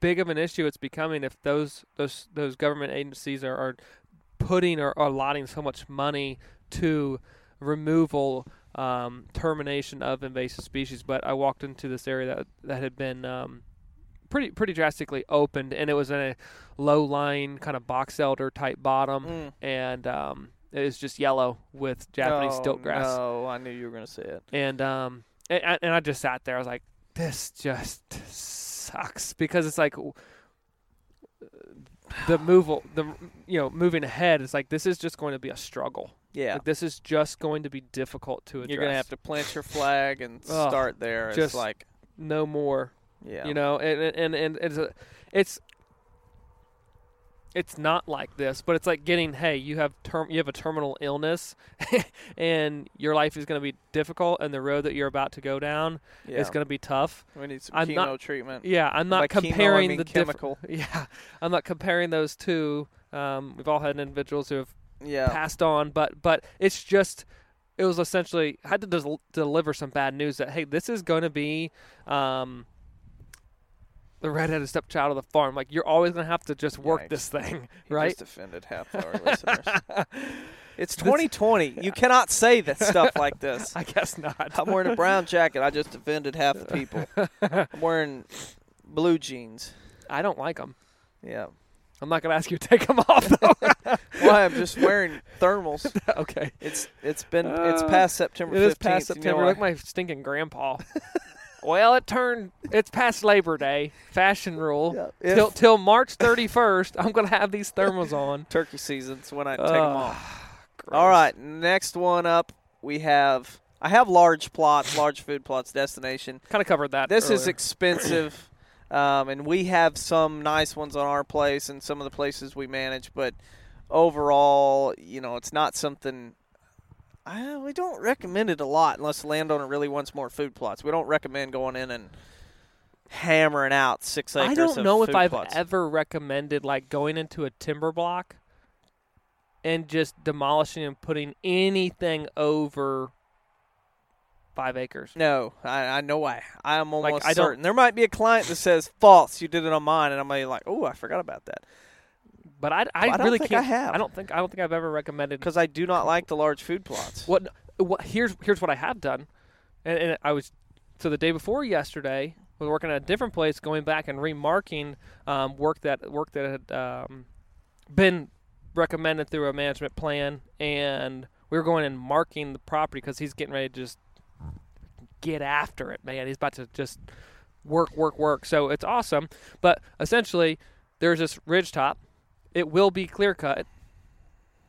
big of an issue it's becoming. If those those those government agencies are, are putting or allotting so much money to removal, um, termination of invasive species. But I walked into this area that that had been um, pretty pretty drastically opened, and it was in a low lying kind of box elder type bottom, Mm. and um, it was just yellow with Japanese oh, stilt grass No, I knew you were going to say it. and um and, and I just sat there. I was like, this just sucks because it's like the move the you know moving ahead. It's like this is just going to be a struggle. Yeah, Like this is just going to be difficult to address. you're going to have to plant your flag and Ugh, start there. just- like, no more. yeah, You know, and and and it's a, it's it's not like this, but it's like getting hey, you have term you have a terminal illness and your life is going to be difficult and the road that you're about to go down yeah. is going to be tough. we need some I'm chemo not- treatment. Yeah, I'm not By chemo, I comparing mean the diff- chemical. Yeah, I'm not comparing those two. Um, we've all had individuals who have Yeah, passed on, but but it's just it was essentially had to des- deliver some bad news that hey, this is going to be um, the redheaded stepchild of the farm. Like you're always going to have to just work Yikes. this thing, You right? just offended half of our listeners. It's 2020. You cannot say that stuff like this. I guess not. I'm wearing a brown jacket. I just offended half the people. I'm wearing blue jeans. I don't like them. Yeah. I'm not going to ask you to take them off though. Why? I'm just wearing thermals. okay. It's it's been it's Uh, past September 15th. It is past You know September. Look, my stinking grandpa. well, it turned. It's past Labor Day. Fashion rule. Yeah, Till till March 31st, I'm gonna have these thermals on. turkey season's when I take them Ugh, off. All right, next one up we have I have large plots, large food plots destination. Kind of covered that. This is expensive, um, and we have some nice ones on our place and some of the places we manage. But overall, you know, it's not something. I, we don't recommend it a lot unless the landowner really wants more food plots. We don't recommend going in and hammering out six acres. I don't know if I've plots. ever recommended like going into a timber block and just demolishing and putting anything over five acres. No, I, I know why. I am Like, almost I don't- certain. There might be a client that says false. You did it on mine, and I'm like, oh, I forgot about that But I, I, I don't really think I can't. have. don't think I don't think I've ever recommended because I do not like the large food plots. What what here's here's what I have done, and, and I was so the day before yesterday I was working at a different place, going back and remarking um, work that work that had um, been recommended through a management plan, and we were going and marking the property because he's getting ready to just get after it, man. He's about to just work, work, work. So it's awesome, but essentially there's this ridge top. It will be clear cut,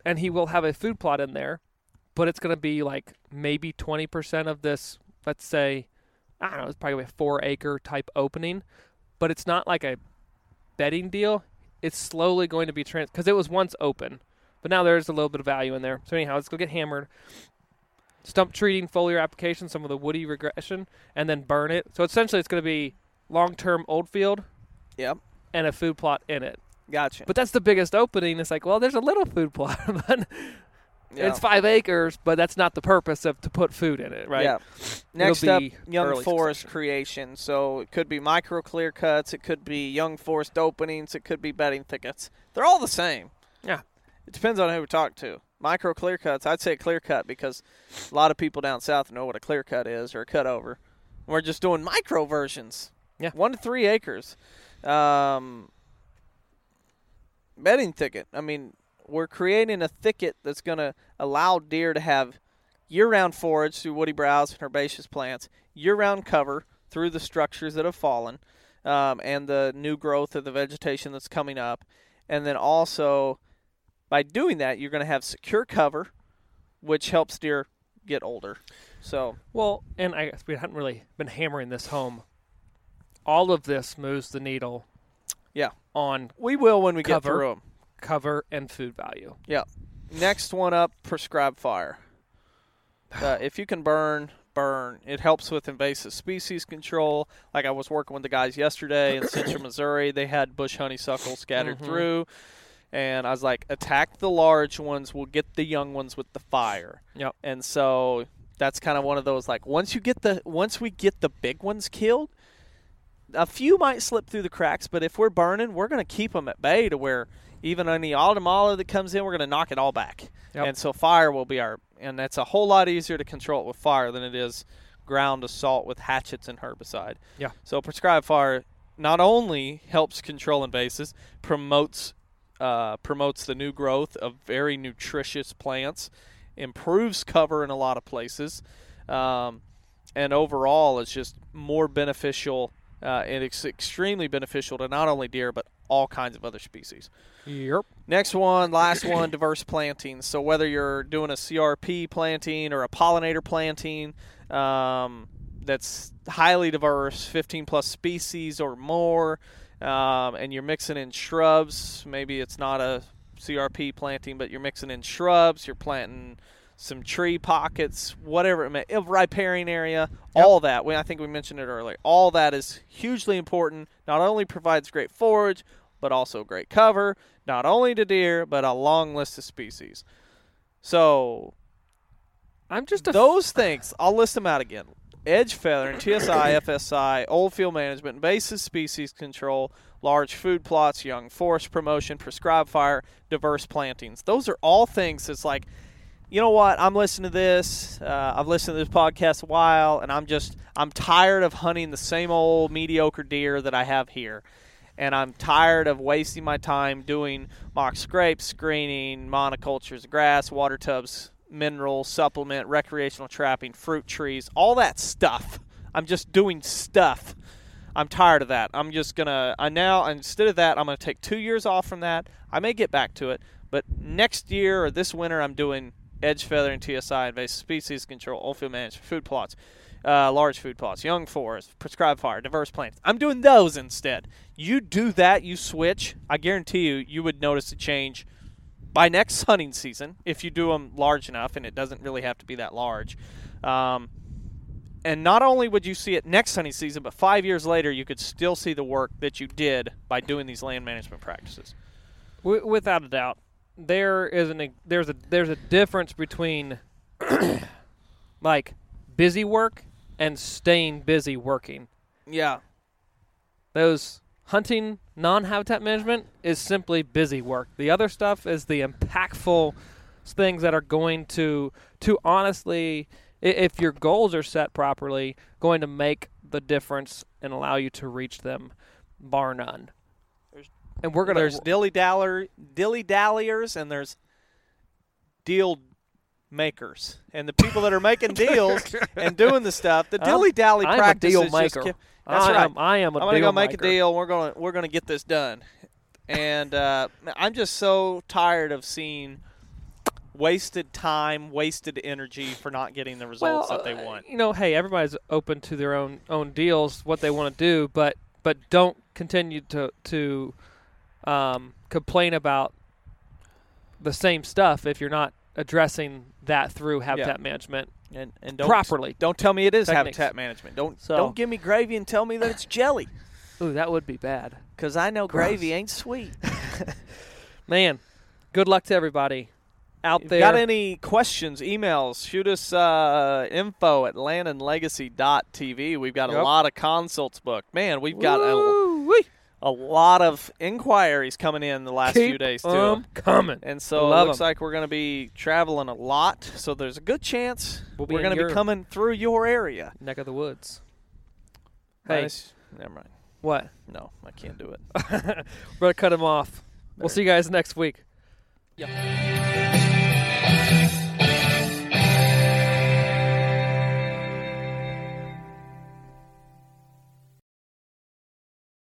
and he will have a food plot in there but it's going to be like maybe 20% of this, let's say, I don't know, it's probably a four acre type opening, but it's not like a bedding deal. It's slowly going to be trans because it was once open, but now there's a little bit of value in there. So, anyhow, it's going to get hammered. Stump treating, foliar application, some of the woody regression, and then burn it. So, essentially, it's going to be long term old field Yep, and a food plot in it. gotcha. But that's the biggest opening. It's like, well, there's a little food plot, but Yeah. It's five acres, but that's not the purpose of to put food in it, right? Yeah. Next up, young forest succession. creation. So it could be micro clear cuts, it could be young forest openings, it could be bedding thickets. They're all the same. Yeah. It depends on who we talk to. Micro clear cuts, I'd say clear cut because a lot of people down south know what a clear cut is or a cut over. We're just doing micro versions. Yeah. One to three acres. Um, bedding thicket. I mean, we're creating a thicket that's going to allow deer to have year-round forage through woody browse and herbaceous plants, year-round cover through the structures that have fallen, um, and the new growth of the vegetation that's coming up, and then also by doing that, you're going to have secure cover, which helps deer get older. So Well, and I we hadn't really been hammering this home. All of this moves the needle. Yeah. On we will when we get Cover. through them. cover and food value. Yeah. Next one up, prescribed fire. Uh, if you can burn, burn. It helps with invasive species control. Like I was working with the guys yesterday in central Missouri, they had bush honeysuckle scattered Mhm. through, and I was like, attack the large ones, we'll get the young ones with the fire. Yep. And so that's kind of one of those like once you get the once we get the big ones killed, a few might slip through the cracks, but if we're burning, we're going to keep them at bay to where even any autumn olive that comes in, we're going to knock it all back. Yep. And so fire will be our, and that's a whole lot easier to control it with fire than it is ground assault with hatchets and herbicide. Yeah. So prescribed fire not only helps control invasives, promotes uh, promotes the new growth of very nutritious plants, improves cover in a lot of places, um, and overall is just more beneficial. Uh, and it's extremely beneficial to not only deer but all kinds of other species. Yep. Next one, last one, diverse planting. So whether you're doing a CRP planting or a pollinator planting, um, that's highly diverse, 15 plus species or more, um, and you're mixing in shrubs. Maybe it's not a CRP planting, but you're mixing in shrubs. You're planting some tree pockets, whatever it may, a riparian area, all that. We, I think we mentioned it earlier. All that is hugely important. Not only provides great forage, but also great cover, not only to deer, but a long list of species. So I'm just a those things, I'll list them out again. Edge feathering, TSI, FSI, old field management, invasive species control, large food plots, young forest promotion, prescribed fire, diverse plantings. Those are all things that's like, you know what? I'm listening to this. Uh, I've listened to this podcast a while, and I'm just I'm tired of hunting the same old mediocre deer that I have here, and I'm tired of wasting my time doing mock scrape screening, monocultures, grass, water tubs, mineral supplement, recreational trapping, fruit trees, all that stuff. I'm just doing stuff. I'm tired of that. I'm just gonna. I now instead of that, I'm gonna take two years off from that. I may get back to it, but next year or this winter, I'm doing edge feathering, TSI, invasive species control, old field management, food plots, uh, large food plots, young forest, prescribed fire, diverse plants. I'm doing those instead. You do that, you switch. I guarantee you, you would notice a change by next hunting season if you do them large enough, and it doesn't really have to be that large. Um, and not only would you see it next hunting season, but five years later, you could still see the work that you did by doing these land management practices. W- without a doubt, there is an there's a there's a difference between like busy work and staying busy working. Yeah, Those hunting non-habitat management is simply busy work. The other stuff is the impactful things that are going to to honestly if your goals are set properly, going to make the difference and allow you to reach them bar none. There's- And we're gonna there's dilly daller, dilly dalliers, and there's deal makers, and the people that are making deals and doing the stuff. The dilly dally practice deal just maker. ki- That's I right. Am, I am a I'm gonna go make maker. a deal. We're gonna we're gonna get this done, and uh, I'm just so tired of seeing wasted time, wasted energy for not getting the results well, that they uh, want. You know, hey, everybody's open to their own own deals, what they want to do, but but don't continue to to um, complain about the same stuff if you're not addressing that through habitat management And and don't properly. don't tell me it is Techniques. habitat management. Don't So- don't give me gravy and tell me that it's jelly, Ooh, that would be bad. because I know Gross. gravy ain't sweet. Man, good luck to everybody out If there. got any questions, emails, shoot us uh, info at landonlegacy.tv. We've got a lot of consults booked. Man, we've got a, Woo-wee. A lot of inquiries coming in the last Keep few days, too. 'em coming. And so Love it looks 'em. like we're going to be traveling a lot. So there's a good chance We'll be we're in going to your be coming through your area. neck of the woods. Hey, Nice. Never mind. what? No, I can't do it. We're gonna cut him off. We'll see you guys next week. Yep.